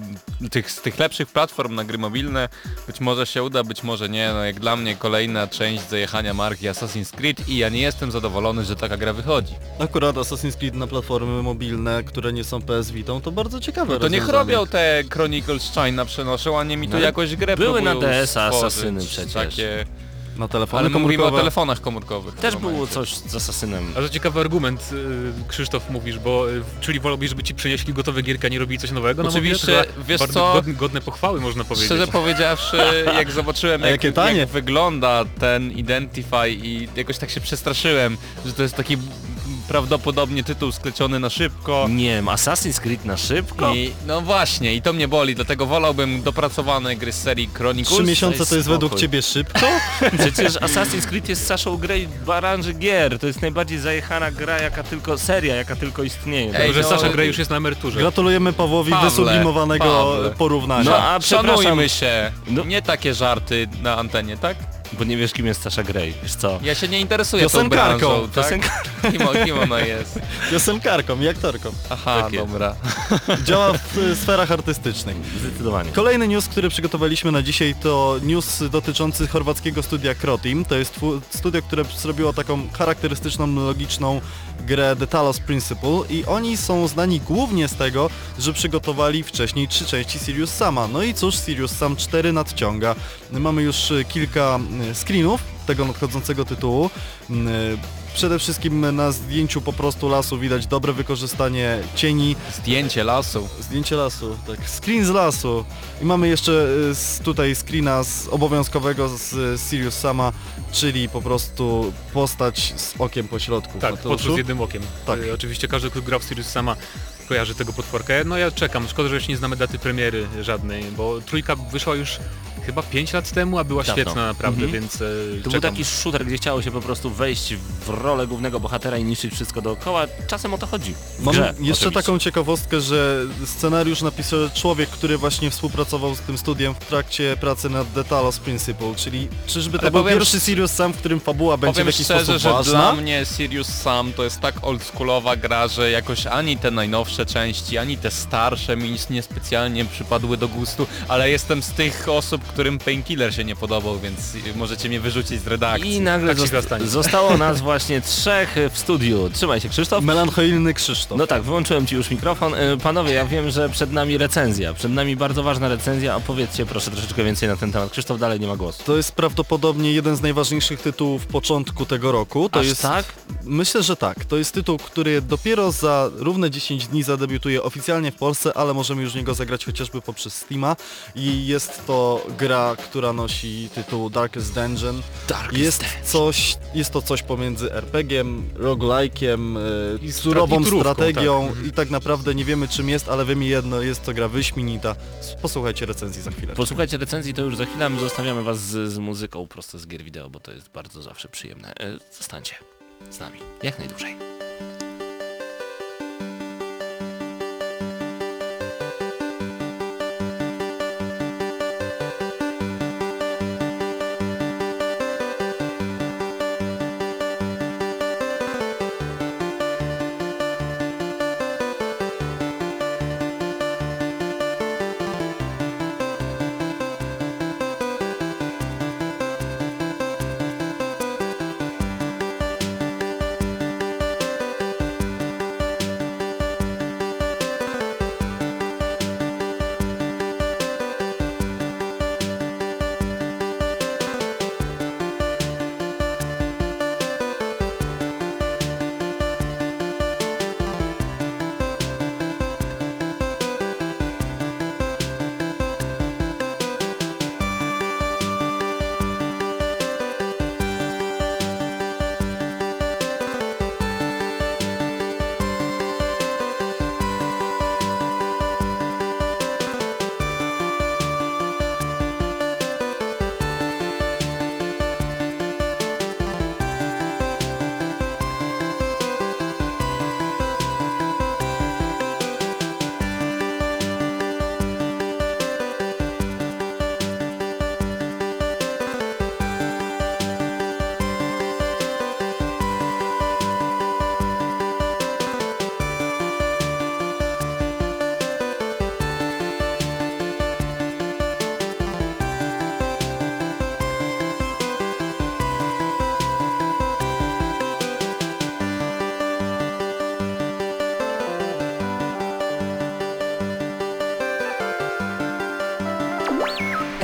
Speaker 5: tych, z tych lepszych platform na gry mobilne. Być może się uda, być może nie. No jak dla mnie kolejna część zajechania marki Assassin's Creed i ja nie jestem zadowolony, że taka gra wychodzi.
Speaker 6: Akurat Assassin's Creed na platformy mobilne, które nie są PS Vita, to bardzo ciekawe
Speaker 5: No to niech robią te Chronicles China przenoszą, a nie mi tu
Speaker 2: No
Speaker 5: jakoś grę
Speaker 2: były na DS-a asasyny przecież.
Speaker 5: Takie...
Speaker 6: Na telefony
Speaker 5: Ale mówimy o
Speaker 6: komórkowe.
Speaker 5: telefonach komórkowych.
Speaker 2: Też było coś z Asasynem.
Speaker 3: A to ciekawy argument, y, Krzysztof, mówisz, bo y, czyli wolałbyś, żeby ci przynieśli gotowe gierki, a nie robili coś nowego? No
Speaker 5: Oczywiście,
Speaker 3: mówię,
Speaker 5: wiesz
Speaker 3: bardzo
Speaker 5: co?
Speaker 3: Godne, godne pochwały można powiedzieć.
Speaker 5: Szczerze powiedziawszy, jak zobaczyłem
Speaker 6: A
Speaker 5: jak,
Speaker 6: jakie tanie.
Speaker 5: jak wygląda ten Identify i jakoś tak się przestraszyłem, że to jest taki prawdopodobnie tytuł skleciony na szybko.
Speaker 2: Nie wiem, Assassin's Creed na szybko?
Speaker 5: I no właśnie, i to mnie boli, dlatego wolałbym dopracowane gry z serii Chronicles.
Speaker 6: Trzy miesiące to jest
Speaker 2: spokój.
Speaker 6: według ciebie szybko?
Speaker 2: Przecież Assassin's Creed jest Saszą Grey w branży gier. To jest najbardziej zajechana gra, jaka tylko, seria, jaka tylko istnieje.
Speaker 5: Ej,
Speaker 3: Że
Speaker 5: no,
Speaker 3: Sasza Grey już jest na emeryturze.
Speaker 6: Gratulujemy Pawłowi
Speaker 5: Pawle,
Speaker 6: wysublimowanego
Speaker 5: Pawle.
Speaker 6: porównania.
Speaker 2: No a przepraszam,
Speaker 5: Szanujmy się,
Speaker 2: No.
Speaker 5: nie takie żarty na antenie, tak?
Speaker 2: Bo nie wiesz kim jest Sasha Grey, wiesz co?
Speaker 5: Ja się nie interesuję tą
Speaker 6: Piosenkarką,
Speaker 5: branżą, tak?
Speaker 2: piosenkarką.
Speaker 5: Kim, kim ona jest?
Speaker 6: Piosenkarką i aktorką.
Speaker 5: Aha,
Speaker 2: Tak
Speaker 5: dobra.
Speaker 6: Działa w y, sferach artystycznych.
Speaker 2: Zdecydowanie.
Speaker 6: Kolejny news, który przygotowaliśmy na dzisiaj to news dotyczący chorwackiego studia Croteam. To jest studio, które zrobiło taką charakterystyczną, logiczną grę The Talos Principle i oni są znani głównie z tego, że przygotowali wcześniej trzy części Sirius Sama. No i cóż, Sirius Sam 4 nadciąga. Mamy już y, kilka screenów tego nadchodzącego tytułu. Y, Przede wszystkim na zdjęciu po prostu lasu widać dobre wykorzystanie cieni,
Speaker 5: Zdjęcie lasu.
Speaker 6: Zdjęcie lasu, tak. Screen z lasu. I mamy jeszcze y, tutaj screena z obowiązkowego z y, Sirius Sama, czyli po prostu postać z okiem po środku.
Speaker 3: Tak,
Speaker 6: Mateuszu?
Speaker 3: potwór z jednym okiem.
Speaker 6: Tak.
Speaker 3: Y, oczywiście każdy, kto gra w Sirius sama kojarzy tego potworka. No ja czekam, szkoda, że jeszcze nie znamy daty premiery żadnej, bo trójka wyszła już chyba 5 lat temu, a była
Speaker 2: Dawno.
Speaker 3: świetna naprawdę,
Speaker 2: Mhm.
Speaker 3: więc e,
Speaker 2: To był
Speaker 3: czekam.
Speaker 2: taki shooter, gdzie chciało się po prostu wejść w rolę głównego bohatera i niszczyć wszystko dookoła. Czasem o to chodzi. W
Speaker 6: Mam
Speaker 2: grze,
Speaker 6: jeszcze
Speaker 2: oczywiście.
Speaker 6: taką ciekawostkę, że scenariusz napisał człowiek, który właśnie współpracował z tym studiem w trakcie pracy nad The Talos Principle, czyli czyżby to
Speaker 5: Ale
Speaker 6: był
Speaker 5: powiem
Speaker 6: pierwszy Sirius Sam, w którym fabuła będzie w
Speaker 5: Powiem
Speaker 6: jakiś
Speaker 5: szczerze,
Speaker 6: sposób
Speaker 5: że
Speaker 6: ważna?
Speaker 5: dla mnie Sirius Sam to jest tak oldschoolowa gra, że jakoś ani te najnowsze najnowsze części, ani te starsze mi niespecjalnie przypadły do gustu, ale jestem z tych osób, którym Painkiller się nie podobał, więc możecie mnie wyrzucić z redakcji.
Speaker 2: I nagle
Speaker 5: Tak
Speaker 2: zosta- zostało nas właśnie trzech w studiu. Trzymaj się Krzysztof.
Speaker 6: Melancholijny Krzysztof.
Speaker 2: No tak, wyłączyłem Ci już mikrofon. E, Panowie, ja wiem, że przed nami recenzja. Przed nami bardzo ważna recenzja. Opowiedzcie proszę troszeczkę więcej na ten temat. Krzysztof dalej nie ma głosu.
Speaker 6: To jest prawdopodobnie jeden z najważniejszych tytułów początku tego roku. To
Speaker 2: Aż
Speaker 6: jest,
Speaker 2: tak?
Speaker 6: Myślę, że tak. To jest tytuł, który dopiero za równe 10 dni zadebiutuje oficjalnie w Polsce, ale możemy już w niego zagrać chociażby poprzez Steama. I jest to gra, która nosi tytuł Darkest Dungeon.
Speaker 2: Darkest
Speaker 6: jest
Speaker 2: Dungeon.
Speaker 6: coś, jest to coś pomiędzy RPG-iem, roguelike'iem, e, surową strategią
Speaker 5: tak.
Speaker 6: i tak naprawdę nie wiemy czym jest, ale wiemy jedno, jest to gra wyśmienita. Posłuchajcie recenzji za chwilę.
Speaker 2: Posłuchajcie recenzji, to już za chwilę, my zostawiamy Was z, z muzyką prosto z gier wideo, bo to jest bardzo zawsze przyjemne. E, Zostańcie z nami jak najdłużej.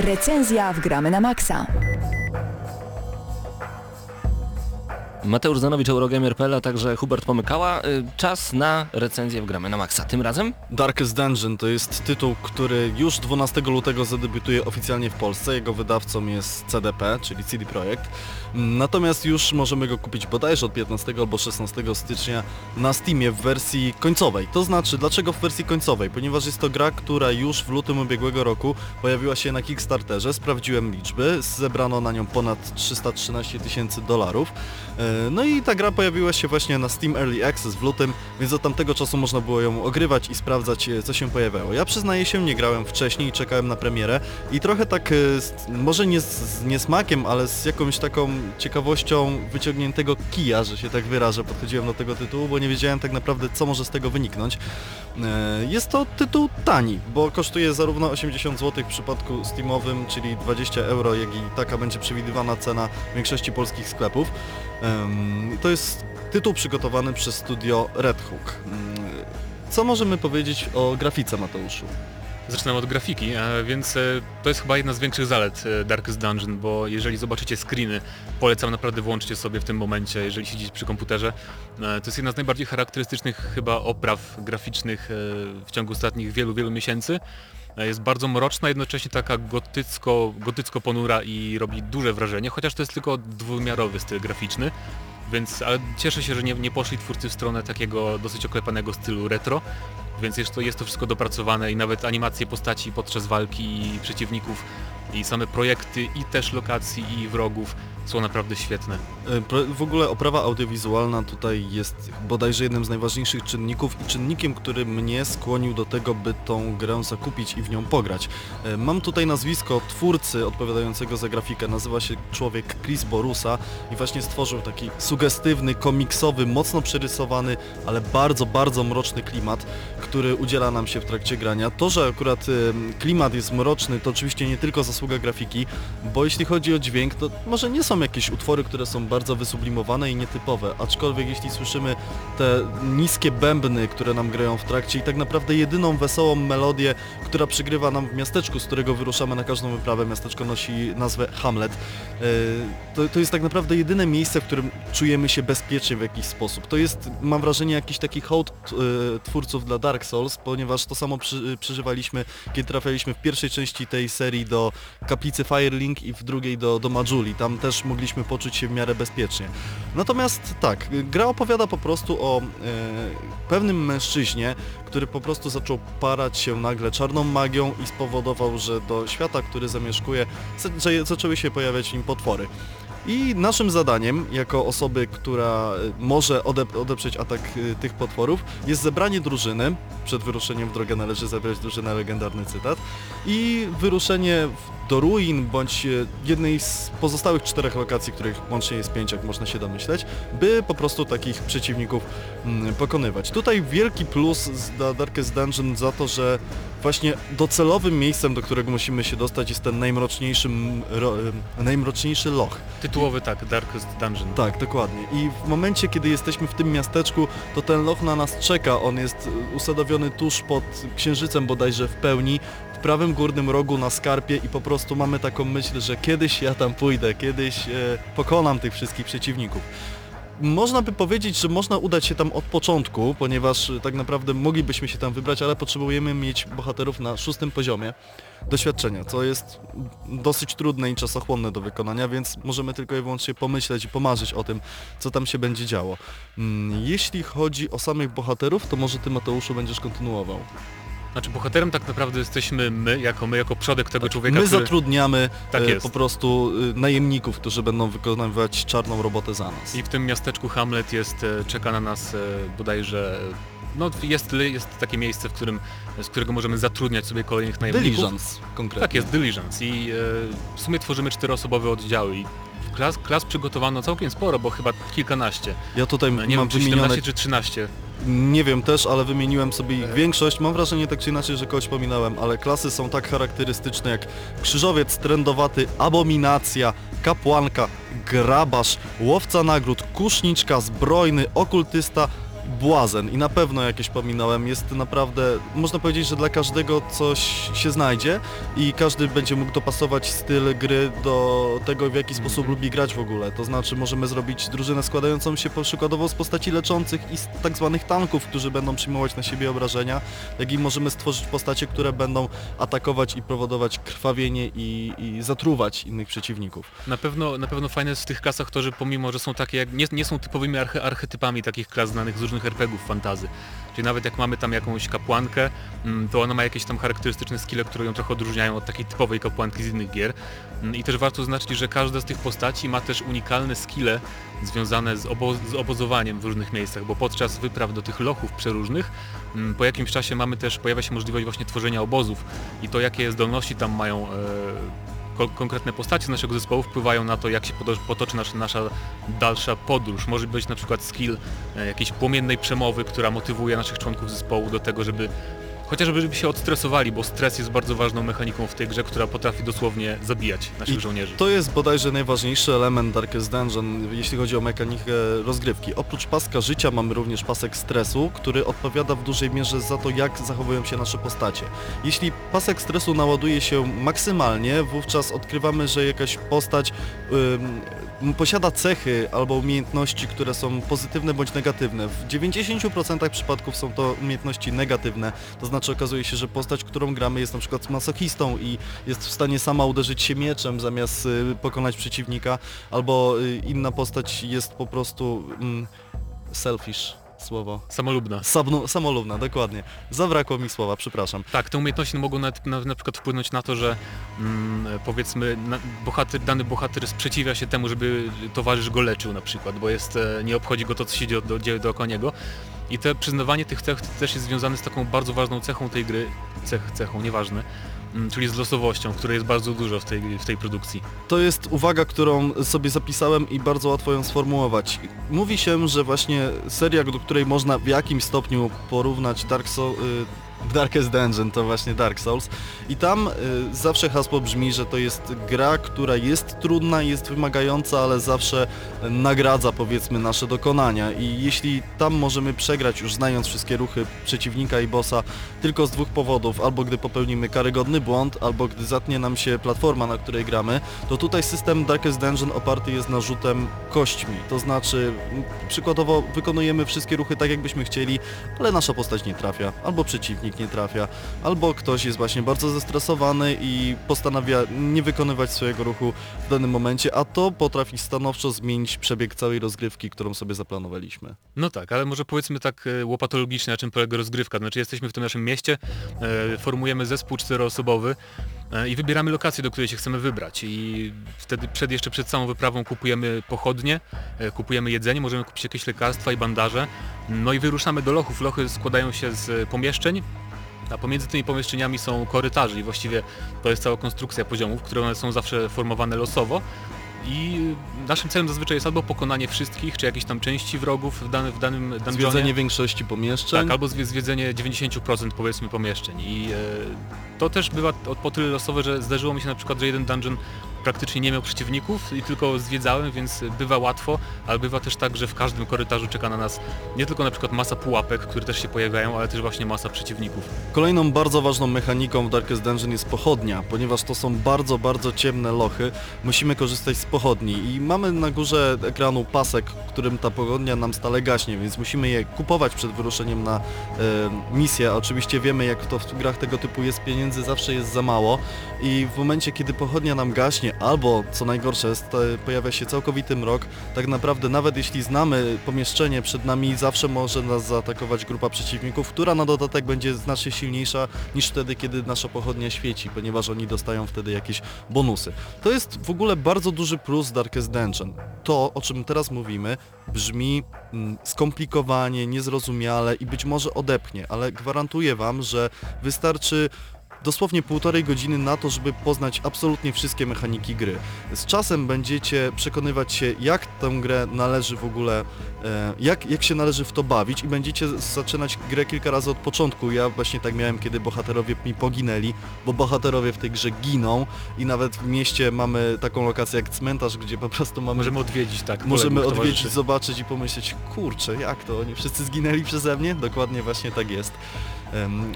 Speaker 1: Recenzja w Gramy na Maxa.
Speaker 2: Mateusz Zanowicz, Eurogamer.pl, a także Hubert Pomykała. Y, Czas na recenzję w Gramy na Maxa. Tym razem
Speaker 6: Darkest Dungeon to jest tytuł, który już 12 lutego zadebiutuje oficjalnie w Polsce. Jego wydawcą jest CDP, czyli CD Projekt. Natomiast już możemy go kupić bodajże od 15 albo 16 stycznia na Steamie w wersji końcowej. To znaczy, dlaczego w wersji końcowej? Ponieważ jest to gra, która już w lutym ubiegłego roku pojawiła się na Kickstarterze. Sprawdziłem liczby, zebrano na nią ponad 313 tysięcy dolarów. E, No i ta gra pojawiła się właśnie na Steam Early Access w lutym, więc od tamtego czasu można było ją ogrywać i sprawdzać e, co się pojawiało. Ja przyznaję się, nie grałem wcześniej i czekałem na premierę i trochę tak, e, może nie z niesmakiem, ale z jakąś taką ciekawością wyciągniętego kija, że się tak wyrażę, podchodziłem do tego tytułu, bo nie wiedziałem tak naprawdę co może z tego wyniknąć. E, Jest to tytuł tani, bo kosztuje zarówno 80 zł w przypadku Steamowym, czyli 20 euro, jak i taka będzie przewidywana cena w większości polskich sklepów. To jest tytuł przygotowany przez studio Red Hook. Mm, Co możemy powiedzieć o grafice Mateuszu?
Speaker 7: Zaczynam od grafiki, więc e, to jest chyba jedna z większych zalet e, Darkest Dungeon, bo jeżeli zobaczycie screeny, polecam naprawdę włączcie sobie w tym momencie, jeżeli siedzicie przy komputerze. E, To jest jedna z najbardziej charakterystycznych chyba opraw graficznych w ciągu ostatnich wielu, wielu miesięcy. Jest bardzo mroczna, jednocześnie taka gotycko, gotycko ponura i robi duże wrażenie, chociaż to jest tylko dwuwymiarowy styl graficzny. Więc, ale cieszę się, że nie, nie poszli twórcy w stronę takiego dosyć oklepanego stylu retro, więc jest to, jest to wszystko dopracowane i nawet animacje postaci podczas walki i przeciwników i same projekty i też lokacji i wrogów są naprawdę świetne.
Speaker 6: E, W ogóle oprawa audiowizualna tutaj jest bodajże jednym z najważniejszych czynników i czynnikiem, który mnie skłonił do tego, by tą grę zakupić i w nią pograć. E, Mam tutaj nazwisko twórcy odpowiadającego za grafikę, nazywa się człowiek Chris Borusa i właśnie stworzył taki sugestywny, komiksowy, mocno przerysowany, ale bardzo, bardzo mroczny klimat, który udziela nam się w trakcie grania. To, że akurat em, klimat jest mroczny, to oczywiście nie tylko zasługa grafiki, bo jeśli chodzi o dźwięk, to może nie są jakieś utwory, które są bardzo wysublimowane i nietypowe, aczkolwiek jeśli słyszymy te niskie bębny, które nam grają w trakcie i tak naprawdę jedyną wesołą melodię, która przygrywa nam w miasteczku, z którego wyruszamy na każdą wyprawę, miasteczko nosi nazwę Hamlet, e, to, to jest tak naprawdę jedyne miejsce, w którym czujemy się bezpiecznie w jakiś sposób. To jest, mam wrażenie, jakiś taki hołd e, twórców dla Dark Souls, ponieważ to samo przy, przeżywaliśmy, kiedy trafialiśmy w pierwszej części tej serii do kaplicy Firelink i w drugiej do, do Majuli. Tam też mogliśmy poczuć się w miarę bezpiecznie. Natomiast tak, gra opowiada po prostu o e, pewnym mężczyźnie, który po prostu zaczął parać się nagle czarną magią i spowodował, że do świata, który zamieszkuje, zaczęły się pojawiać w nim potwory. I naszym zadaniem, jako osoby, która e, może ode- odeprzeć atak e, tych potworów, jest zebranie drużyny. Przed wyruszeniem w drogę należy zebrać drużynę, legendarny cytat. I wyruszenie w- do ruin, bądź e, jednej z pozostałych czterech lokacji, których łącznie jest pięć, jak można się domyśleć, by po prostu takich przeciwników mm, pokonywać. Tutaj wielki plus z dla Darkest Dungeon za to, że właśnie docelowym miejscem, do którego musimy się dostać jest ten najmroczniejszy, m- ro, e, najmroczniejszy loch.
Speaker 7: Tytułowy tak, Darkest Dungeon.
Speaker 6: Tak, dokładnie. I w momencie, kiedy jesteśmy w tym miasteczku, to ten loch na nas czeka. On jest y, usadowiony tuż pod księżycem bodajże w pełni, w prawym górnym rogu na skarpie i po prostu mamy taką myśl, że kiedyś ja tam pójdę, kiedyś e, pokonam tych wszystkich przeciwników. Można by powiedzieć, że można udać się tam od początku, ponieważ y, tak naprawdę moglibyśmy się tam wybrać, ale potrzebujemy mieć bohaterów na szóstym poziomie doświadczenia, co jest dosyć trudne i czasochłonne do wykonania, więc możemy tylko i wyłącznie pomyśleć i pomarzyć o tym, co tam się będzie działo. Mm, Jeśli chodzi o samych bohaterów, to może Ty Mateuszu będziesz kontynuował.
Speaker 7: Znaczy bohaterem tak naprawdę jesteśmy my, jako my, jako przodek tego człowieka,
Speaker 6: My
Speaker 7: który...
Speaker 6: zatrudniamy
Speaker 7: Tak
Speaker 6: e, po prostu e, najemników, którzy będą wykonywać czarną robotę za nas.
Speaker 7: I w tym miasteczku Hamlet jest, e, czeka na nas bodajże, no jest, jest takie miejsce, w którym, z którego możemy zatrudniać sobie kolejnych najemników.
Speaker 6: Diligence konkretnie.
Speaker 7: Tak jest, Diligence i e, w sumie tworzymy czteroosobowe oddziały i klas, klas przygotowano całkiem sporo, bo chyba kilkanaście.
Speaker 6: Ja tutaj
Speaker 7: nie
Speaker 6: mam
Speaker 7: wiem czy
Speaker 6: wymienione
Speaker 7: 17 czy 13.
Speaker 6: Nie wiem też, ale wymieniłem sobie ich większość. Mam wrażenie tak czy inaczej, że kogoś pominąłem, ale klasy są tak charakterystyczne jak krzyżowiec, trendowaty, abominacja, kapłanka, grabarz, łowca nagród, kuszniczka, zbrojny, okultysta, błazen i na pewno jakieś pominąłem. Jest naprawdę, można powiedzieć, że dla każdego coś się znajdzie i każdy będzie mógł dopasować styl gry do tego, w jaki sposób lubi grać w ogóle. To znaczy możemy zrobić drużynę składającą się przykładowo z postaci leczących i z tak zwanych tanków, którzy będą przyjmować na siebie obrażenia, jak i możemy stworzyć postacie, które będą atakować i powodować krwawienie i, i zatruwać innych przeciwników.
Speaker 7: Na pewno, na pewno fajne jest w tych klasach to, że pomimo, że są takie, jak, nie, nie są typowymi arche, archetypami takich klas znanych z różnych RPGów fantazy. Czyli nawet jak mamy tam jakąś kapłankę, mm, to ona ma jakieś tam charakterystyczne skille, które ją trochę odróżniają od takiej typowej kapłanki z innych gier. Mm, I też warto zaznaczyć, że każda z tych postaci ma też unikalne skille związane z, obo z obozowaniem w różnych miejscach, bo podczas wypraw do tych lochów przeróżnych mm, po jakimś czasie mamy też, pojawia się możliwość właśnie tworzenia obozów i to jakie zdolności tam mają e, ko- konkretne postacie z naszego zespołu wpływają na to, jak się potoczy nasza, nasza dalsza podróż. Może być na przykład skill e, jakiejś płomiennej przemowy, która motywuje naszych członków zespołu do tego, żeby chociażby żeby się odstresowali, bo stres jest bardzo ważną mechaniką w tej grze, która potrafi dosłownie zabijać naszych
Speaker 6: I
Speaker 7: żołnierzy.
Speaker 6: To jest bodajże najważniejszy element Darkest Dungeon, jeśli chodzi o mechanikę rozgrywki. Oprócz paska życia mamy również pasek stresu, który odpowiada w dużej mierze za to, jak zachowują się nasze postacie. Jeśli pasek stresu naładuje się maksymalnie, wówczas odkrywamy, że jakaś postać ym, posiada cechy albo umiejętności, które są pozytywne bądź negatywne. W 90% przypadków są to umiejętności negatywne, to znaczy okazuje się, że postać, którą gramy jest na przykład masochistą i jest w stanie sama uderzyć się mieczem zamiast y, pokonać przeciwnika, albo y, inna postać jest po prostu mm, selfish. Słowo.
Speaker 7: Samolubna.
Speaker 6: Sabnu, samolubna, dokładnie. Zabrakło mi słowa, przepraszam.
Speaker 7: Tak, te umiejętności mogą na, na, na przykład wpłynąć na to, że mm, powiedzmy na, bohater, dany bohater sprzeciwia się temu, żeby towarzysz go leczył na przykład, bo jest, e, nie obchodzi go to, co się dzieje, do, dzieje dookoła niego. I te przyznawanie tych cech też jest związane z taką bardzo ważną cechą tej gry, cech, cechą, nieważne, czyli z losowością, której jest bardzo dużo w tej, w tej produkcji.
Speaker 6: To jest uwaga, którą sobie zapisałem i bardzo łatwo ją sformułować. Mówi się, że właśnie seria, do której można w jakimś stopniu porównać Dark Souls, Darkest Dungeon to właśnie Dark Souls. I tam y, zawsze hasło brzmi, że to jest gra, która jest trudna, jest wymagająca, ale zawsze nagradza powiedzmy nasze dokonania. I jeśli tam możemy przegrać już znając wszystkie ruchy przeciwnika i bossa tylko z dwóch powodów, albo gdy popełnimy karygodny błąd, albo gdy zatnie nam się platforma, na której gramy, to tutaj system Darkest Dungeon oparty jest na rzutem kośćmi, to znaczy przykładowo wykonujemy wszystkie ruchy tak jakbyśmy chcieli, ale nasza postać nie trafia, albo przeciwnik nie trafia, albo ktoś jest właśnie bardzo zestresowany i postanawia nie wykonywać swojego ruchu w danym momencie, a to potrafi stanowczo zmienić przebieg całej rozgrywki, którą sobie zaplanowaliśmy.
Speaker 7: No tak, ale może powiedzmy tak e, łopatologicznie, na czym polega rozgrywka. Znaczy jesteśmy w tym naszym mieście, e, formujemy zespół czteroosobowy i wybieramy lokację, do której się chcemy wybrać. I wtedy przed, jeszcze przed samą wyprawą kupujemy pochodnie, e, kupujemy jedzenie, możemy kupić jakieś lekarstwa i bandaże. No i wyruszamy do lochów. Lochy składają się z e, pomieszczeń, a pomiędzy tymi pomieszczeniami są korytarze i właściwie to jest cała konstrukcja poziomów, które one są zawsze formowane losowo. I naszym celem zazwyczaj jest albo pokonanie wszystkich, czy jakiejś tam części wrogów w, dany, w danym dungeonie.
Speaker 6: Zwiedzenie większości pomieszczeń.
Speaker 7: Tak, albo zwie- zwiedzenie 90% powiedzmy pomieszczeń. I e, to też bywa o, po tyle losowe, że zdarzyło mi się na przykład, że jeden dungeon praktycznie nie miał przeciwników i tylko zwiedzałem, więc bywa łatwo, ale bywa też tak, że w każdym korytarzu czeka na nas nie tylko na przykład masa pułapek, które też się pojawiają, ale też właśnie masa przeciwników.
Speaker 6: Kolejną bardzo ważną mechaniką w Darkest Dungeon jest pochodnia, ponieważ to są bardzo, bardzo ciemne lochy, musimy korzystać z pochodni i mamy na górze ekranu pasek, którym ta pochodnia nam stale gaśnie, więc musimy je kupować przed wyruszeniem na e, misję. Oczywiście wiemy, jak to w grach tego typu jest, pieniędzy zawsze jest za mało i w momencie, kiedy pochodnia nam gaśnie, albo co najgorsze, st- pojawia się całkowity mrok, tak naprawdę nawet jeśli znamy pomieszczenie przed nami, zawsze może nas zaatakować grupa przeciwników, która na dodatek będzie znacznie silniejsza niż wtedy, kiedy nasza pochodnia świeci, ponieważ oni dostają wtedy jakieś bonusy. To jest w ogóle bardzo duży plus Darkest Dungeon. To, o czym teraz mówimy, brzmi mm, skomplikowanie, niezrozumiale i być może odepchnie, ale gwarantuję Wam, że wystarczy dosłownie półtorej godziny na to, żeby poznać absolutnie wszystkie mechaniki gry. Z czasem będziecie przekonywać się, jak tę grę należy w ogóle, e, jak, jak się należy w to bawić i będziecie zaczynać grę kilka razy od początku. Ja właśnie tak miałem, kiedy bohaterowie mi poginęli, bo bohaterowie w tej grze giną i nawet w mieście mamy taką lokację jak cmentarz, gdzie po prostu mamy
Speaker 7: Możemy odwiedzić, tak.
Speaker 6: Możemy odwiedzić, zobaczyć i pomyśleć, kurczę, jak to, oni wszyscy zginęli przeze mnie? Dokładnie właśnie tak jest.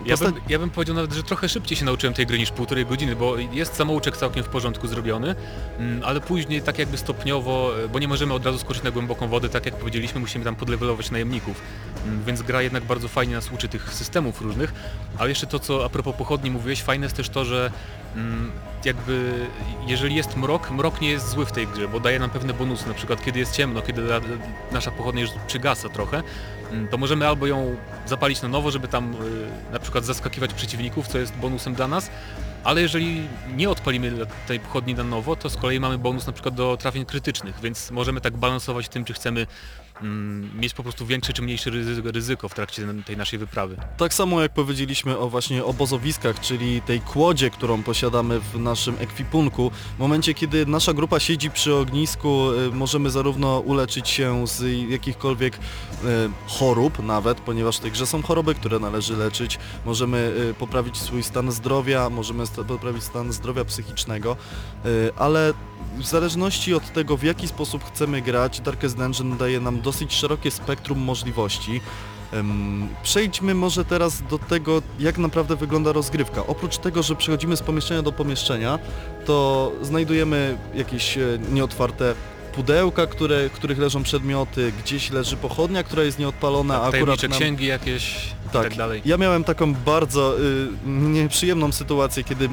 Speaker 7: Ja
Speaker 6: posta-
Speaker 7: bym, ja bym powiedział nawet, że trochę szybciej się nauczyłem tej gry niż półtorej godziny, bo jest samouczek całkiem w porządku zrobiony, mm, ale później tak jakby stopniowo, e, bo nie możemy od razu skoczyć na głęboką wodę, tak jak powiedzieliśmy, musimy tam podlewelować najemników, Mm, więc gra jednak bardzo fajnie nas uczy tych systemów różnych, ale jeszcze to, co a propos pochodni mówiłeś, fajne jest też to, że mm, jakby jeżeli jest mrok, mrok nie jest zły w tej grze, bo daje nam pewne bonusy, na przykład kiedy jest ciemno, kiedy nasza pochodnia już przygasa trochę, mm, to możemy albo ją zapalić na nowo, żeby tam y, na przykład zaskakiwać przeciwników, co jest bonusem dla nas, ale jeżeli nie odpalimy tej pochodni na nowo, to z kolei mamy bonus na przykład do trafień krytycznych, więc możemy tak balansować tym, czy chcemy mieć po prostu większe czy mniejsze ryzy- ryzyko w trakcie tej naszej wyprawy.
Speaker 6: Tak samo jak powiedzieliśmy o właśnie obozowiskach, czyli tej kłodzie, którą posiadamy w naszym ekwipunku. W momencie, kiedy nasza grupa siedzi przy ognisku, y, możemy zarówno uleczyć się z jakichkolwiek y, chorób nawet, ponieważ w są choroby, które należy leczyć. Możemy y, poprawić swój stan zdrowia, możemy poprawić stan zdrowia psychicznego, ale w zależności od tego, w jaki sposób chcemy grać, Darkest Dungeon daje nam dosyć szerokie spektrum możliwości. Przejdźmy może teraz do tego, jak naprawdę wygląda rozgrywka. Oprócz tego, że przechodzimy z pomieszczenia do pomieszczenia, to znajdujemy jakieś e, nieotwarte pudełka, które, w których leżą przedmioty, gdzieś leży pochodnia, która jest nieodpalona, a akurat nam...
Speaker 7: księgi jakieś,
Speaker 6: Tak,
Speaker 7: tak dalej.
Speaker 6: ja miałem taką bardzo y, nieprzyjemną sytuację, kiedy y,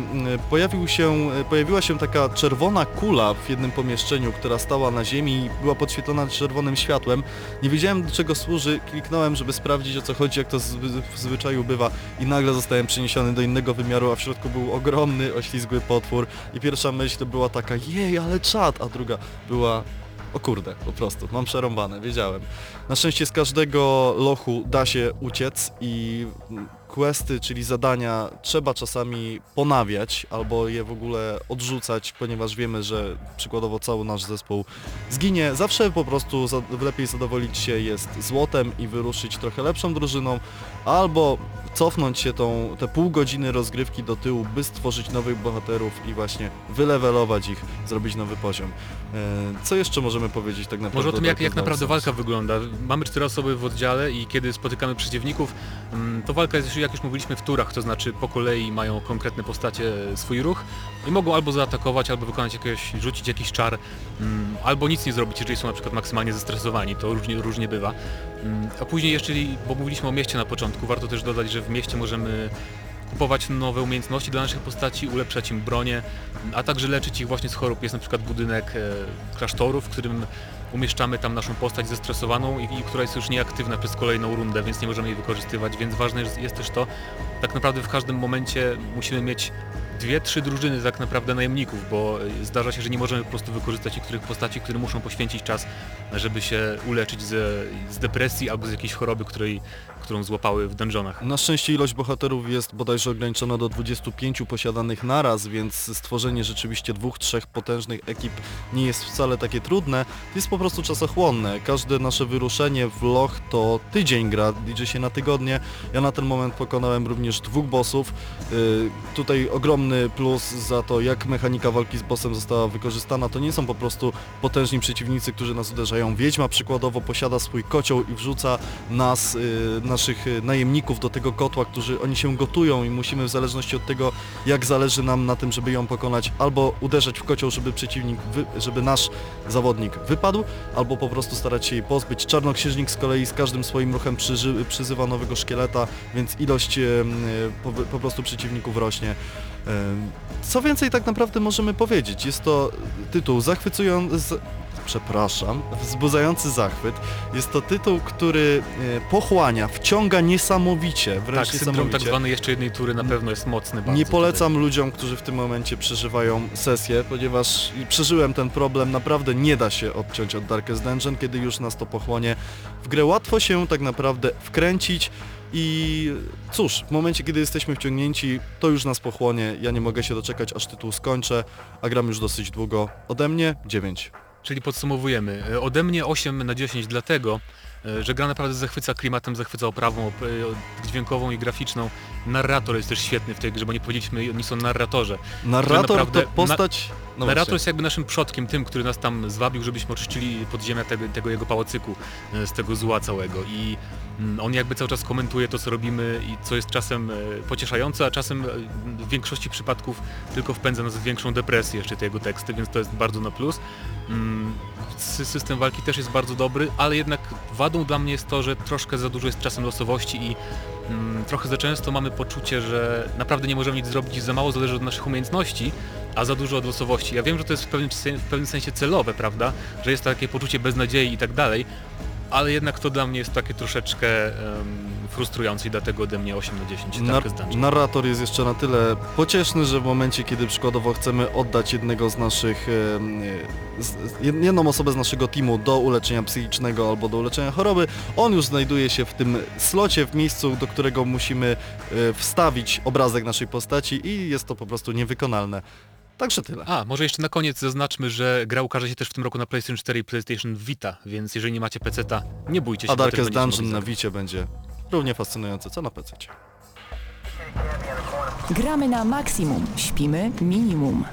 Speaker 6: pojawił się, y, pojawiła się taka czerwona kula w jednym pomieszczeniu, która stała na ziemi i była podświetlona czerwonym światłem. Nie wiedziałem do czego służy, kliknąłem, żeby sprawdzić o co chodzi, jak to z, w zwyczaju bywa. I nagle zostałem przeniesiony do innego wymiaru, a w środku był ogromny, oślizgły potwór. I pierwsza myśl to była taka, jej, ale czad, a druga była o kurde, po prostu, mam przerąbane, wiedziałem. Na szczęście z każdego lochu da się uciec i questy, czyli zadania trzeba czasami ponawiać albo je w ogóle odrzucać, ponieważ wiemy, że przykładowo cały nasz zespół zginie. Zawsze po prostu lepiej zadowolić się jest złotem i wyruszyć trochę lepszą drużyną, albo cofnąć się tą, te pół godziny rozgrywki do tyłu, by stworzyć nowych bohaterów i właśnie wylewelować ich, zrobić nowy poziom. E, co jeszcze możemy powiedzieć tak naprawdę?
Speaker 7: Może o tym, jak, jak naprawdę walka wygląda. Mamy cztery osoby w oddziale i kiedy spotykamy przeciwników, mm, to walka jest, jak już mówiliśmy, w turach, to znaczy po kolei mają konkretne postacie swój ruch i mogą albo zaatakować, albo wykonać jakieś, rzucić jakiś czar, mm, albo nic nie zrobić, jeżeli są na przykład maksymalnie zestresowani, to różnie, różnie bywa. Mm, A później jeszcze, bo mówiliśmy o mieście na początku, warto też dodać, że w mieście możemy kupować nowe umiejętności dla naszych postaci, ulepszać im bronię, a także leczyć ich właśnie z chorób. Jest na przykład budynek e, klasztoru, w którym umieszczamy tam naszą postać zestresowaną i, i która jest już nieaktywna przez kolejną rundę, więc nie możemy jej wykorzystywać, więc ważne jest, jest też to, tak naprawdę w każdym momencie musimy mieć dwie, trzy drużyny tak naprawdę najemników, bo e, zdarza się, że nie możemy po prostu wykorzystać niektórych postaci, które muszą poświęcić czas, żeby się uleczyć ze, z depresji albo z jakiejś choroby, której, którą złapały w dungeonach.
Speaker 6: Na szczęście ilość bohaterów jest bodajże ograniczona do 25 posiadanych naraz, więc stworzenie rzeczywiście dwóch, trzech potężnych ekip nie jest wcale takie trudne, jest po prostu czasochłonne. Każde nasze wyruszenie w loch to tydzień gra, liczy się na tygodnie. Ja na ten moment pokonałem również dwóch bossów. Yy, tutaj ogromny plus za to, jak mechanika walki z bossem została wykorzystana. To nie są po prostu potężni przeciwnicy, którzy nas uderzają. Wiedźma przykładowo posiada swój kocioł i wrzuca nas, yy, naszych yy, najemników do tego kotła, którzy oni się gotują i musimy w zależności od tego, jak zależy nam na tym, żeby ją pokonać, albo uderzać w kocioł, żeby przeciwnik, żeby nasz zawodnik wypadł, albo po prostu starać się jej pozbyć. Czarnoksiężnik z kolei z każdym swoim ruchem przyży, przyzywa nowego szkieleta, więc ilość em, po, po prostu przeciwników rośnie. Co więcej tak naprawdę możemy powiedzieć? Jest to tytuł zachwycujący, przepraszam, wzbudzający zachwyt. Jest to tytuł, który e, pochłania, wciąga niesamowicie, wręcz
Speaker 7: Tak, syndrom
Speaker 6: niesamowicie.
Speaker 7: tak zwany jeszcze jednej tury na pewno jest mocny bardzo.
Speaker 6: Nie polecam ludziom, którzy w tym momencie przeżywają sesję, ponieważ przeżyłem ten problem, naprawdę nie da się odciąć od Darkest Dungeon, kiedy już nas to pochłonie. W grę łatwo się tak naprawdę wkręcić i cóż, w momencie kiedy jesteśmy wciągnięci, to już nas pochłonie, ja nie mogę się doczekać aż tytuł skończę, a gram już dosyć długo. Ode mnie 9.
Speaker 7: Czyli podsumowujemy. E, Ode mnie 8 na 10 dlatego, e, że gra naprawdę zachwyca klimatem, zachwyca oprawą e, dźwiękową i graficzną. Narrator jest też świetny w tej grze, bo nie powiedzieliśmy nic o narratorze.
Speaker 6: Narrator
Speaker 7: naprawdę-
Speaker 6: to postać... No
Speaker 7: Narrator
Speaker 6: właśnie.
Speaker 7: jest jakby naszym przodkiem, tym, który nas tam zwabił, żebyśmy oczyścili podziemia tego, tego jego pałacyku, e, z tego zła całego. I mm, on jakby cały czas komentuje to, co robimy i co jest czasem e, pocieszające, a czasem e, w większości przypadków tylko wpędza nas w większą depresję jeszcze te jego teksty, więc to jest bardzo na plus. Mm, sy- System walki też jest bardzo dobry, ale jednak wadą dla mnie jest to, że troszkę za dużo jest czasem losowości i trochę za często mamy poczucie, że naprawdę nie możemy nic zrobić za mało zależy od naszych umiejętności, a za dużo od losowości. Ja wiem, że to jest w pewnym, w pewnym sensie celowe, prawda? Że jest takie poczucie beznadziei i tak dalej, ale jednak to dla mnie jest takie troszeczkę em, frustrujące i dlatego ode mnie 8 na 10.
Speaker 6: Nar-
Speaker 7: Darkest Dungeon.
Speaker 6: narrator jest jeszcze na tyle pocieszny, że w momencie, kiedy przykładowo chcemy oddać jednego z naszych, e, z, jed- jedną osobę z naszego teamu do uleczenia psychicznego albo do uleczenia choroby, on już znajduje się w tym slocie, w miejscu, do którego musimy e, wstawić obrazek naszej postaci i jest to po prostu niewykonalne. Także tyle.
Speaker 7: A, może jeszcze na koniec zaznaczmy, że gra ukaże się też w tym roku na PlayStation 4 i PlayStation Vita, więc jeżeli nie macie PC-ta, nie bójcie się.
Speaker 6: A Darkest Dungeon na. Wicie będzie równie fascynujące, co na PC.
Speaker 1: Gramy na maksimum, śpimy minimum.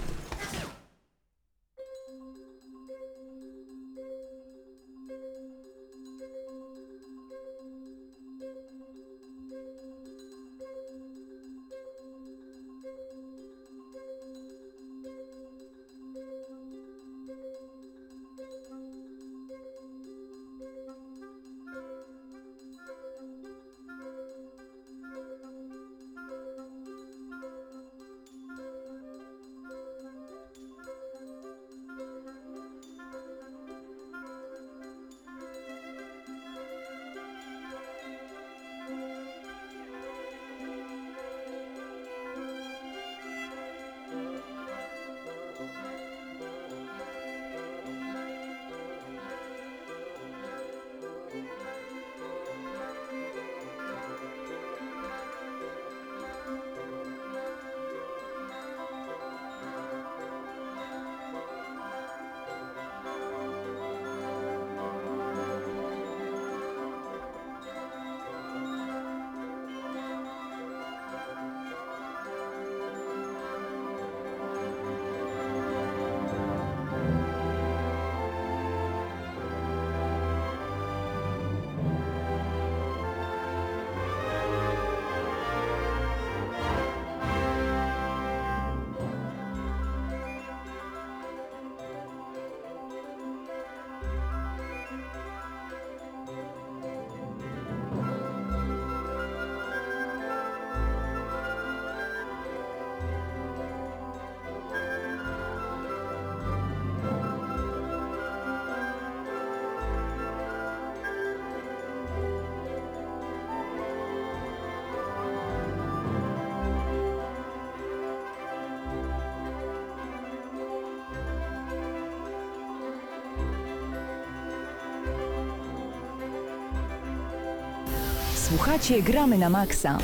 Speaker 1: Słuchacie Gramy na Maxa.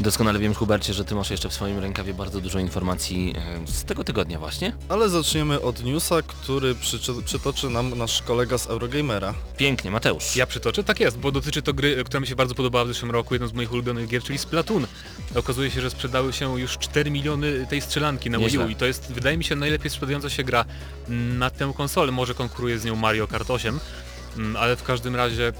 Speaker 2: Doskonale wiem, Hubercie, że ty masz jeszcze w swoim rękawie bardzo dużo informacji e, z tego tygodnia właśnie.
Speaker 6: Ale zaczniemy od newsa, który przyczy- przytoczy nam nasz kolega z Eurogamera.
Speaker 2: Pięknie, Mateusz.
Speaker 7: Ja przytoczę? Tak jest, bo dotyczy to gry, która mi się bardzo podobała w zeszłym roku, jedną z moich ulubionych gier, czyli Splatoon. Okazuje się, że sprzedały się już 4 miliony tej strzelanki na Wii. U i to jest, wydaje mi się, najlepiej sprzedająca się gra na tę konsolę. Może konkuruje z nią Mario Kart 8, mm, ale w każdym razie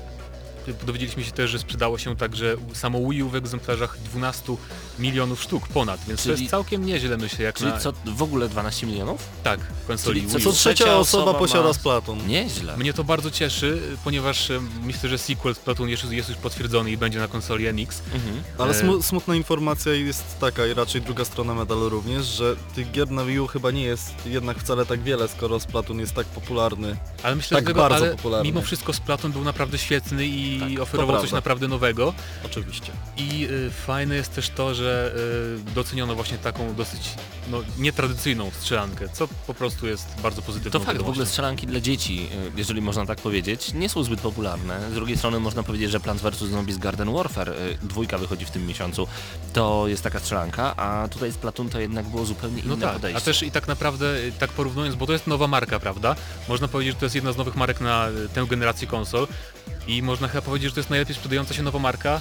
Speaker 7: dowiedzieliśmy się też, że sprzedało się także samo Wii U w egzemplarzach 12 milionów sztuk ponad, więc to
Speaker 2: Czyli-
Speaker 7: jest całkiem nieźle myślę, jak
Speaker 2: Czyli
Speaker 7: na...
Speaker 2: co, w ogóle 12 milionów?
Speaker 7: Tak, konsoli
Speaker 2: Czyli co-
Speaker 7: Wii
Speaker 6: Co
Speaker 7: U.
Speaker 2: trzecia
Speaker 6: trzecia osoba
Speaker 2: osoba
Speaker 6: posiada
Speaker 2: ma-
Speaker 6: Splatoon.
Speaker 2: Nieźle.
Speaker 7: Mnie to bardzo cieszy, ponieważ myślę, że sequel Splatoon jest, jest już potwierdzony i będzie na konsoli NX.
Speaker 2: Mhm.
Speaker 6: Ale
Speaker 7: E,
Speaker 6: smu- smutna informacja jest taka i raczej druga strona medalu również, że tych gier na Wii U chyba nie jest jednak wcale tak wiele, skoro Splatoon jest tak popularny.
Speaker 7: Ale myślę,
Speaker 6: Tak
Speaker 7: że tego,
Speaker 6: bardzo
Speaker 7: ale
Speaker 6: popularny.
Speaker 7: mimo wszystko Splatoon był naprawdę świetny i
Speaker 6: Tak,
Speaker 7: oferował coś naprawdę nowego.
Speaker 6: Oczywiście.
Speaker 7: I y, fajne jest też to, że y, doceniono właśnie taką dosyć no, nietradycyjną strzelankę, co po prostu jest bardzo pozytywną
Speaker 2: To fakt, w ogóle strzelanki dla dzieci, y, jeżeli można tak powiedzieć, nie są zbyt popularne. Z drugiej strony można powiedzieć, że Plants vs. Zombies Garden Warfare, y, dwójka wychodzi w tym miesiącu, to jest taka strzelanka, a tutaj z Platoon to jednak było zupełnie inne
Speaker 7: No tak,
Speaker 2: podejście.
Speaker 7: a też i tak naprawdę, y, tak porównując, bo to jest nowa marka, prawda? Można powiedzieć, że to jest jedna z nowych marek na tę generację konsol i można chyba powiedzieć, że to jest najlepiej sprzedająca się nowa marka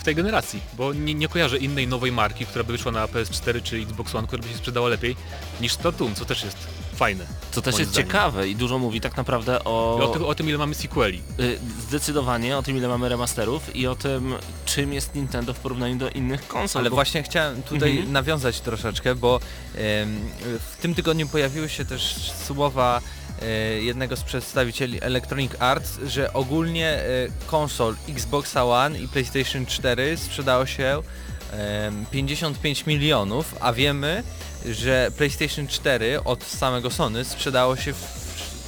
Speaker 7: w tej generacji, bo nie, nie kojarzę innej nowej marki, która by wyszła na PS4 czy Xbox One, która by się sprzedała lepiej niż Splatoon, co też jest fajne.
Speaker 2: To też jest
Speaker 7: zdaniem.
Speaker 2: ciekawe i dużo mówi tak naprawdę o...
Speaker 7: O, tym- o tym, ile mamy sequeli.
Speaker 2: y, Zdecydowanie o tym, ile mamy remasterów i o tym, czym jest Nintendo w porównaniu do innych konsol.
Speaker 4: Ale
Speaker 2: bo-
Speaker 4: właśnie chciałem tutaj
Speaker 2: Mhm.
Speaker 4: nawiązać troszeczkę, bo w tym tygodniu pojawiły się też słowa jednego z przedstawicieli Electronic Arts, że ogólnie e, konsol Xbox One i PlayStation 4 sprzedało się em, 55 milionów, a wiemy, że PlayStation 4 od samego Sony sprzedało się w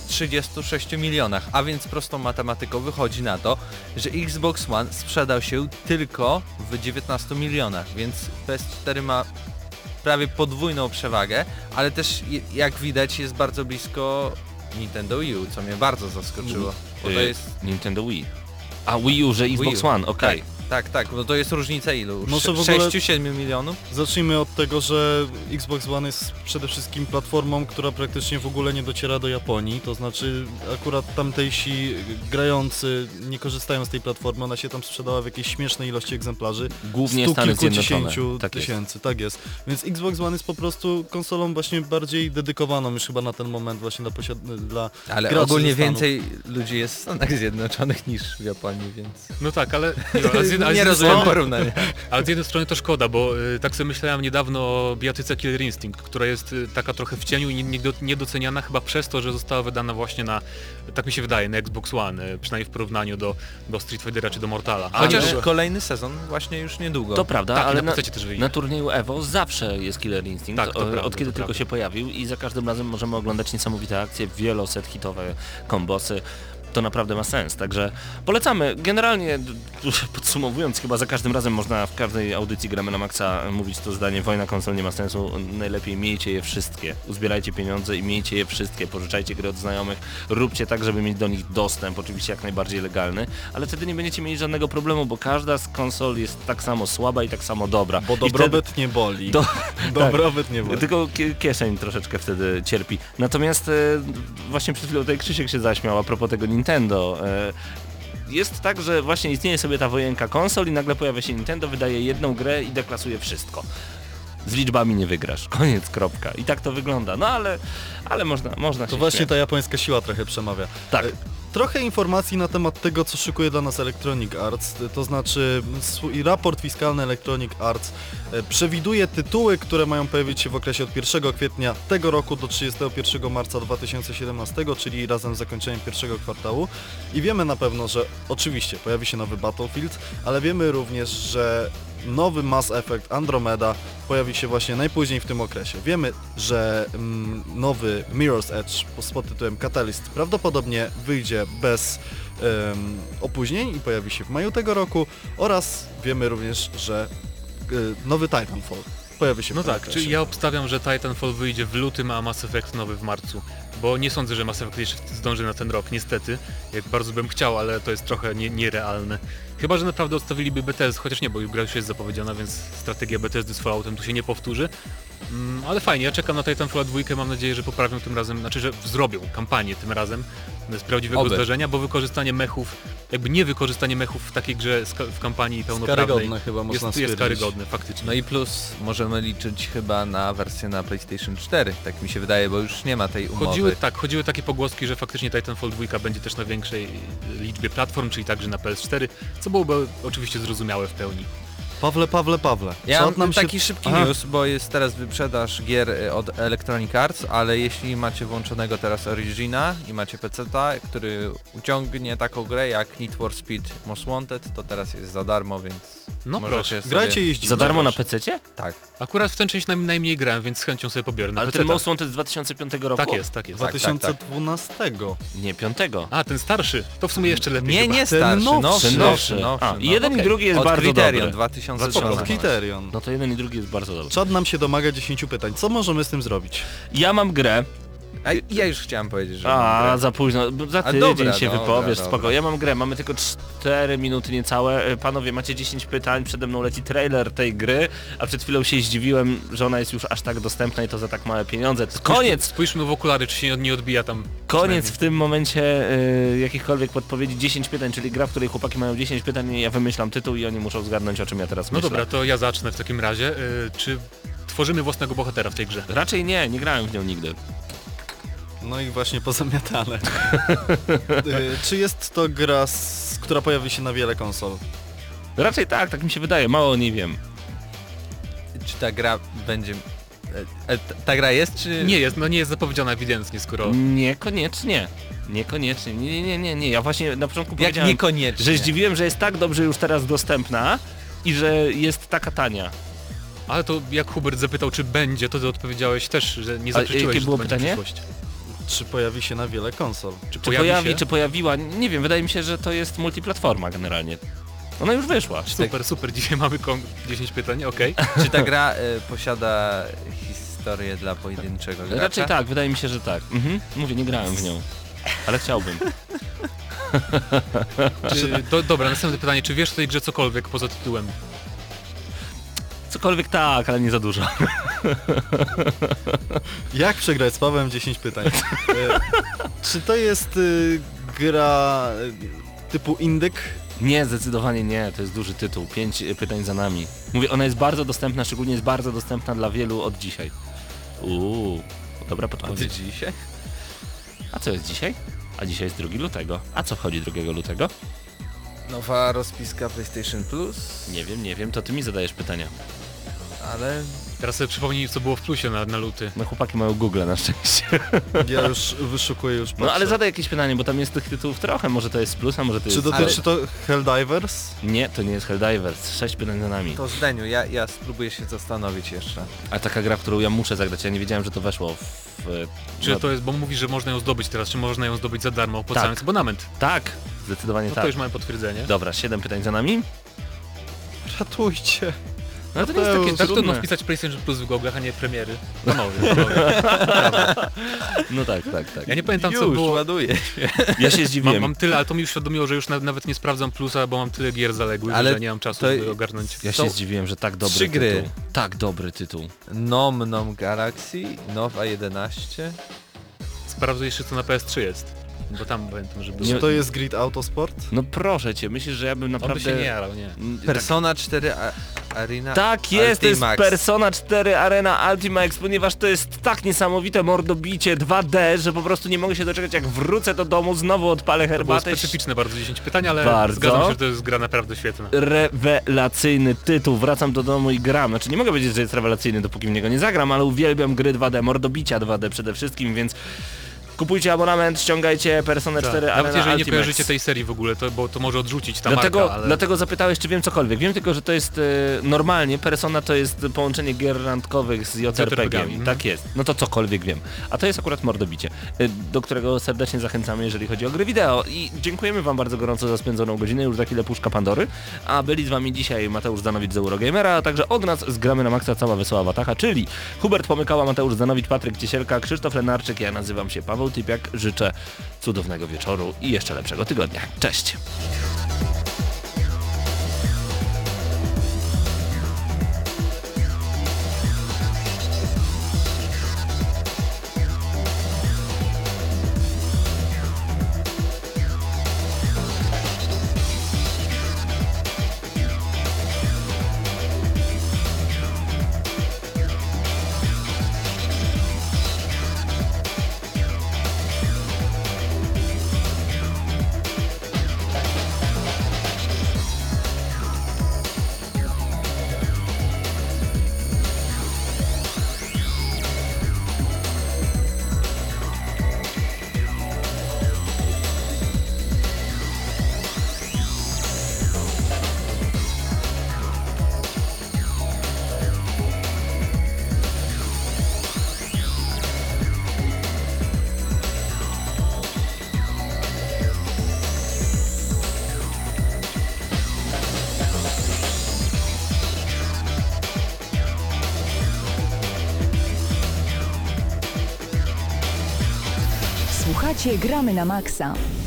Speaker 4: 36 milionach, a więc prostą matematyką wychodzi na to, że Xbox One sprzedał się tylko w 19 milionach, więc PS4 ma prawie podwójną przewagę, ale też jak widać jest bardzo blisko Nintendo Wii U, co mnie bardzo zaskoczyło. Bo to
Speaker 2: Y,
Speaker 4: jest
Speaker 2: Nintendo Wii. A Wii U, że Xbox
Speaker 4: Wii U.
Speaker 2: One, okej.
Speaker 4: Tak, tak, bo to jest różnica ilu?
Speaker 6: W ogóle-
Speaker 4: 6-7 milionów?
Speaker 6: Zacznijmy od tego, że Xbox One jest przede wszystkim platformą, która praktycznie w ogóle nie dociera do Japonii, to znaczy akurat tamtejsi grający nie korzystają z tej platformy, ona się tam sprzedała w jakiejś śmiesznej ilości egzemplarzy.
Speaker 2: Głównie
Speaker 6: stu
Speaker 2: Stany
Speaker 6: kilkudziesięciu
Speaker 2: Zjednoczone. Tak jest.
Speaker 6: tysięcy, tak jest. Więc Xbox One jest po prostu konsolą właśnie bardziej dedykowaną już chyba na ten moment właśnie dla posiad- dla
Speaker 4: Ale
Speaker 6: graczy
Speaker 4: ogólnie
Speaker 6: Stanów.
Speaker 4: więcej ludzi jest w Stanach Zjednoczonych niż w Japonii, więc
Speaker 7: No tak, ale, nie, ale, ale, z
Speaker 4: nie
Speaker 7: jednej
Speaker 4: rozumiem
Speaker 7: strony,
Speaker 4: porównania.
Speaker 7: ale z jednej strony to szkoda, bo y, tak sobie myślałem niedawno o bijatyce Killer Instinct, która jest y, taka trochę w cieniu i nie- niedo- niedoceniana chyba przez to, że została wydana właśnie na, tak mi się wydaje, na Xbox One, y, przynajmniej w porównaniu do, do Street Fightera czy do Mortala.
Speaker 2: Ale-
Speaker 4: Chociaż
Speaker 2: Ale-
Speaker 4: kolejny sezon właśnie już niedługo.
Speaker 2: To prawda,
Speaker 7: tak,
Speaker 2: ale na,
Speaker 7: na PC też wyjdzie.
Speaker 2: na turnieju EVO zawsze jest Killer Instinct,
Speaker 7: Tak, to
Speaker 2: o-
Speaker 7: prawda,
Speaker 2: od kiedy
Speaker 7: to
Speaker 2: tylko
Speaker 7: prawda.
Speaker 2: się pojawił i za każdym razem możemy oglądać niesamowite akcje, wieloset hitowe kombosy. To naprawdę ma sens, także polecamy. Generalnie, podsumowując, chyba za każdym razem można w każdej audycji Gramy na Maxa mówić to zdanie, wojna konsol nie ma sensu, najlepiej miejcie je wszystkie, uzbierajcie pieniądze i miejcie je wszystkie, pożyczajcie gry od znajomych, róbcie tak, żeby mieć do nich dostęp, oczywiście jak najbardziej legalny, ale wtedy nie będziecie mieli żadnego problemu, bo każda z konsol jest tak samo słaba i tak samo dobra.
Speaker 6: Bo
Speaker 2: I wtedy-
Speaker 6: dobrobyt nie boli.
Speaker 2: Do-
Speaker 6: dobrobyt nie boli.
Speaker 2: tylko kie- kieszeń troszeczkę wtedy cierpi. Natomiast e, właśnie przed chwilą tutaj Krzysiek się zaśmiał a propos tego Nintendo. E, jest tak, że właśnie istnieje sobie ta wojenka konsol i nagle pojawia się Nintendo, wydaje jedną grę i deklasuje wszystko. Z liczbami nie wygrasz. Koniec, kropka. I tak to wygląda. No ale, ale można, można
Speaker 6: To
Speaker 2: się
Speaker 6: właśnie
Speaker 2: śmiać.
Speaker 6: ta japońska siła trochę przemawia.
Speaker 2: Tak.
Speaker 6: Trochę informacji na temat tego, co szykuje dla nas Electronic Arts, to znaczy raport fiskalny Electronic Arts e, przewiduje tytuły, które mają pojawić się w okresie od 1 kwietnia tego roku do 31 marca 2017, czyli razem z zakończeniem pierwszego kwartału. I wiemy na pewno, że oczywiście pojawi się nowy Battlefield, ale wiemy również, że nowy Mass Effect Andromeda pojawi się właśnie najpóźniej w tym okresie. Wiemy, że mm, nowy Mirror's Edge pod tytułem Catalyst prawdopodobnie wyjdzie bez em, opóźnień i pojawi się w maju tego roku oraz wiemy również, że y, nowy Titanfall pojawi się
Speaker 7: No tak, czyli ja obstawiam, że Titanfall wyjdzie w lutym, a Mass Effect nowy w marcu. Bo nie sądzę, że Mass Effect jeszcze zdąży na ten rok, niestety. Jak bardzo bym chciał, ale to jest trochę nie, nierealne. Chyba, że naprawdę odstawiliby BTS, chociaż nie, bo gra już jest zapowiedziana, więc strategia BTS z Falloutem tu się nie powtórzy. Mm, ale fajnie, ja czekam na Titanfall 2, mam nadzieję, że poprawią tym razem, znaczy, że zrobią kampanię tym razem z prawdziwego
Speaker 4: Oby.
Speaker 7: zdarzenia, bo wykorzystanie mechów, jakby nie wykorzystanie mechów w takiej grze w kampanii pełnoprawnej
Speaker 6: Karygodne chyba można
Speaker 7: jest, jest
Speaker 6: stwierdzić.
Speaker 7: karygodne, faktycznie.
Speaker 4: No i plus możemy liczyć chyba na wersję na PlayStation 4, tak mi się wydaje, bo już nie ma tej umowy.
Speaker 7: Chodziły, tak, chodziły takie pogłoski, że faktycznie Titanfall 2 będzie też na większej liczbie platform, czyli także na PS4, co byłoby oczywiście zrozumiałe w pełni.
Speaker 6: Pawle, Pawle, Pawle.
Speaker 4: Ja mam
Speaker 6: nam się...
Speaker 4: taki szybki
Speaker 6: Aha.
Speaker 4: news, bo jest teraz wyprzedaż gier y, od Electronic Arts, ale jeśli macie włączonego teraz Origina i macie PC-ta, który uciągnie taką grę jak Need for Speed Most Wanted, to teraz jest za darmo, więc
Speaker 7: No
Speaker 4: możecie
Speaker 7: proszę.
Speaker 4: sobie...
Speaker 6: Grajcie i jeździcie.
Speaker 2: Za darmo na. PC-cie?
Speaker 4: Tak,
Speaker 7: Akurat w tę część naj, najmniej grałem, więc z chęcią sobie pobiorę na
Speaker 2: Ale
Speaker 7: PC.
Speaker 2: ten Most Wanted z 2005 roku?
Speaker 7: Tak jest, tak jest.
Speaker 4: tak, tak, tak.
Speaker 6: 2012.
Speaker 2: Nie, 5.
Speaker 7: A, ten starszy, to w sumie jeszcze lepiej
Speaker 4: Nie,
Speaker 7: chyba.
Speaker 4: nie starszy,
Speaker 6: nowszy,
Speaker 4: nowszy,
Speaker 2: Ten
Speaker 4: nowszy,
Speaker 2: A,
Speaker 4: no.
Speaker 2: i jeden i
Speaker 4: Okej.
Speaker 2: drugi jest
Speaker 4: Od
Speaker 2: bardzo
Speaker 4: Criterion
Speaker 2: dobry.
Speaker 4: 2013.
Speaker 6: Od Criterion.
Speaker 2: No to jeden i drugi jest bardzo dobry.
Speaker 6: Czad nam się domaga 10 pytań. Co możemy z tym zrobić?
Speaker 2: Ja mam grę,
Speaker 4: A ja już chciałem powiedzieć, że
Speaker 2: a za późno, za
Speaker 4: A
Speaker 2: tydzień
Speaker 4: dobra,
Speaker 2: się
Speaker 4: dobra,
Speaker 2: wypowiesz,
Speaker 4: dobra.
Speaker 2: spoko. Ja mam grę, mamy tylko 4 minuty niecałe. E, Panowie, macie 10 pytań, przede mną leci trailer tej gry, a przed chwilą się zdziwiłem, że ona jest już aż tak dostępna i to za tak małe pieniądze. To Koniec!
Speaker 7: Spójrzmy w okulary, czy się nie odbija tam.
Speaker 2: Koniec w tym momencie y, jakichkolwiek podpowiedzi 10 pytań, czyli gra, w której chłopaki mają 10 pytań i ja wymyślam tytuł i oni muszą zgadnąć o czym ja teraz
Speaker 7: No
Speaker 2: myślę.
Speaker 7: dobra, to ja zacznę w takim razie. Y, czy tworzymy własnego bohatera w tej grze?
Speaker 2: Raczej nie, nie grałem w nią nigdy.
Speaker 6: No i właśnie pozamiatane. Y, Czy jest to gra, która pojawi się na wiele konsol?
Speaker 2: Raczej tak, tak mi się wydaje, mało o niej wiem.
Speaker 4: Czy ta gra będzie... e, e, ta- Ta gra jest, czy...
Speaker 7: Nie jest, no nie jest zapowiedziana ewidentnie, skoro...
Speaker 2: Niekoniecznie. Niekoniecznie. Nie, nie, nie, nie, nie. Ja właśnie na początku
Speaker 4: Jak
Speaker 2: powiedziałem,
Speaker 4: niekoniecznie.
Speaker 2: że zdziwiłem, że jest tak dobrze już teraz dostępna i że jest taka tania.
Speaker 7: Ale to jak Hubert zapytał, czy będzie, to ty odpowiedziałeś też, że nie
Speaker 2: A
Speaker 7: zaprzeczyłeś,
Speaker 2: jakie
Speaker 7: że
Speaker 2: było
Speaker 7: to będzie
Speaker 2: pytanie?
Speaker 7: przyszłość.
Speaker 6: Czy pojawi się na wiele konsol?
Speaker 7: Czy
Speaker 2: Czy
Speaker 7: pojawi,
Speaker 2: pojawi,
Speaker 7: się?
Speaker 2: czy pojawiła? Nie wiem, wydaje mi się, że to jest multiplatforma generalnie. Ona już wyszła.
Speaker 7: Super, super, dzisiaj mamy kon- 10 pytań, okej.
Speaker 4: Czy ta gra e, posiada historię dla pojedynczego gracza?
Speaker 2: Raczej tak, wydaje mi się, że tak. Mhm. Mówię, nie grałem w nią. Ale chciałbym.
Speaker 7: Czy, do, dobra, następne pytanie, czy wiesz o tej grze cokolwiek poza tytułem?
Speaker 2: Cokolwiek tak, ale nie za dużo.
Speaker 6: Jak przegrać z Pawłem 10 pytań? E, Czy to jest y, gra y, typu indyk?
Speaker 2: Nie, zdecydowanie nie, to jest duży tytuł. Pięć pytań za nami. Mówię, ona jest bardzo dostępna, szczególnie jest bardzo dostępna dla wielu od dzisiaj. Uuu, dobra podpowiedź.
Speaker 4: dzisiaj?
Speaker 2: A co jest dzisiaj? A dzisiaj jest 2 lutego. A co wchodzi 2 lutego?
Speaker 4: Nowa rozpiska PlayStation Plus,
Speaker 2: Nie wiem, nie wiem, to ty mi zadajesz pytania.
Speaker 4: Ale
Speaker 7: Teraz sobie przypomnij, co było w plusie na, na luty.
Speaker 2: No chłopaki mają Google na szczęście.
Speaker 6: Ja już wyszukuję już
Speaker 2: No ale
Speaker 6: patrzę.
Speaker 2: zadaj jakieś pytanie, bo tam jest tych tytułów trochę. Może to jest z plusa, może to
Speaker 6: Czy
Speaker 2: jest...
Speaker 6: dotyczy to Helldivers?
Speaker 2: Nie, to nie jest Helldivers. Sześć pytań za nami.
Speaker 4: to Zdeniu, ja, ja spróbuję się zastanowić jeszcze.
Speaker 2: A taka gra, w którą ja muszę zagrać, ja nie wiedziałem, że to weszło w...
Speaker 7: Czy
Speaker 2: no,
Speaker 7: to jest, bo mówisz, że można ją zdobyć teraz, czy można ją zdobyć za darmo, opłacając
Speaker 2: Tak.
Speaker 7: abonament?
Speaker 2: Tak, zdecydowanie
Speaker 7: No
Speaker 2: tak.
Speaker 7: to już mamy potwierdzenie.
Speaker 2: Dobra, siedem pytań za nami.
Speaker 6: Ratujcie.
Speaker 2: No to nie jest takie
Speaker 7: Tak trudno wpisać PlayStation Plus w Google'ach, a nie premiery. Panowie, panowie.
Speaker 2: No tak, tak, tak.
Speaker 7: Ja nie pamiętam co
Speaker 4: Już
Speaker 7: było.
Speaker 4: ładuję.
Speaker 2: Ja się
Speaker 7: Mam,
Speaker 2: zdziwiłem.
Speaker 7: mam tyle, ale to mi już świadomiło, że już na, nawet nie sprawdzam plusa, bo mam tyle gier zaległych,
Speaker 4: Ale
Speaker 7: że nie mam czasu,
Speaker 4: to-
Speaker 7: żeby ogarnąć.
Speaker 2: Ja się zdziwiłem, że tak dobry
Speaker 4: trzy gry.
Speaker 2: tytuł. Tak dobry tytuł.
Speaker 4: Nom Nom Galaxy, Nowa 11.
Speaker 7: Sprawdzę jeszcze co na PS3 jest. Bo tam pamiętam, że było.
Speaker 6: Czy to jest Grid Autosport?
Speaker 2: No proszę cię, myślisz, że ja bym
Speaker 7: On by
Speaker 2: naprawdę...
Speaker 7: się nie jarał, nie.
Speaker 2: Mm,
Speaker 4: Persona 4 A Arena
Speaker 2: Tak jest, to jest
Speaker 4: Ultimax.
Speaker 2: Persona 4 Arena Ultimax, ponieważ to jest tak niesamowite mordobicie 2D, że po prostu nie mogę się doczekać jak wrócę do domu, znowu odpalę
Speaker 7: To było
Speaker 2: herbatę.
Speaker 7: specyficzne bardzo 10 pytań, ale
Speaker 2: Bardzo.
Speaker 7: zgadzam się, że to jest gra naprawdę świetna.
Speaker 2: Rewelacyjny tytuł, wracam do domu i gram. Znaczy nie mogę powiedzieć, że jest rewelacyjny, dopóki w niego nie zagram, ale uwielbiam gry 2D, mordobicia 2D przede wszystkim, więc kupujcie abonament, ściągajcie Personę 4
Speaker 7: Tak.
Speaker 2: Arena
Speaker 7: Nawet jeżeli nie
Speaker 2: Ultimate.
Speaker 7: kojarzycie tej serii w ogóle, to, bo to może odrzucić ta
Speaker 2: Dlatego,
Speaker 7: marka, ale...
Speaker 2: dlatego zapytałeś, czy wiem cokolwiek. Wiem tylko, że to jest e, normalnie, Persona to jest połączenie gier randkowych z JRPG-iem.
Speaker 7: JRPG-ami,
Speaker 2: Tak jest. No to cokolwiek wiem. A to jest akurat mordobicie, e, do którego serdecznie zachęcamy, jeżeli chodzi o gry wideo. I dziękujemy wam bardzo gorąco za spędzoną godzinę, już za chwilę puszka Pandory. A byli z wami dzisiaj Mateusz Zanowicz z Eurogamera, a także od nas z Gramy na Maxa cała wesoła watacha, czyli Hubert Pomykała, Mateusz Zanowicz, Patryk Ciesielka, Krzysztof Lenarczyk, ja nazywam się Paweł Typiak. Życzę cudownego wieczoru i jeszcze lepszego tygodnia. Cześć!
Speaker 1: Słuchacie Gramy na Maxa.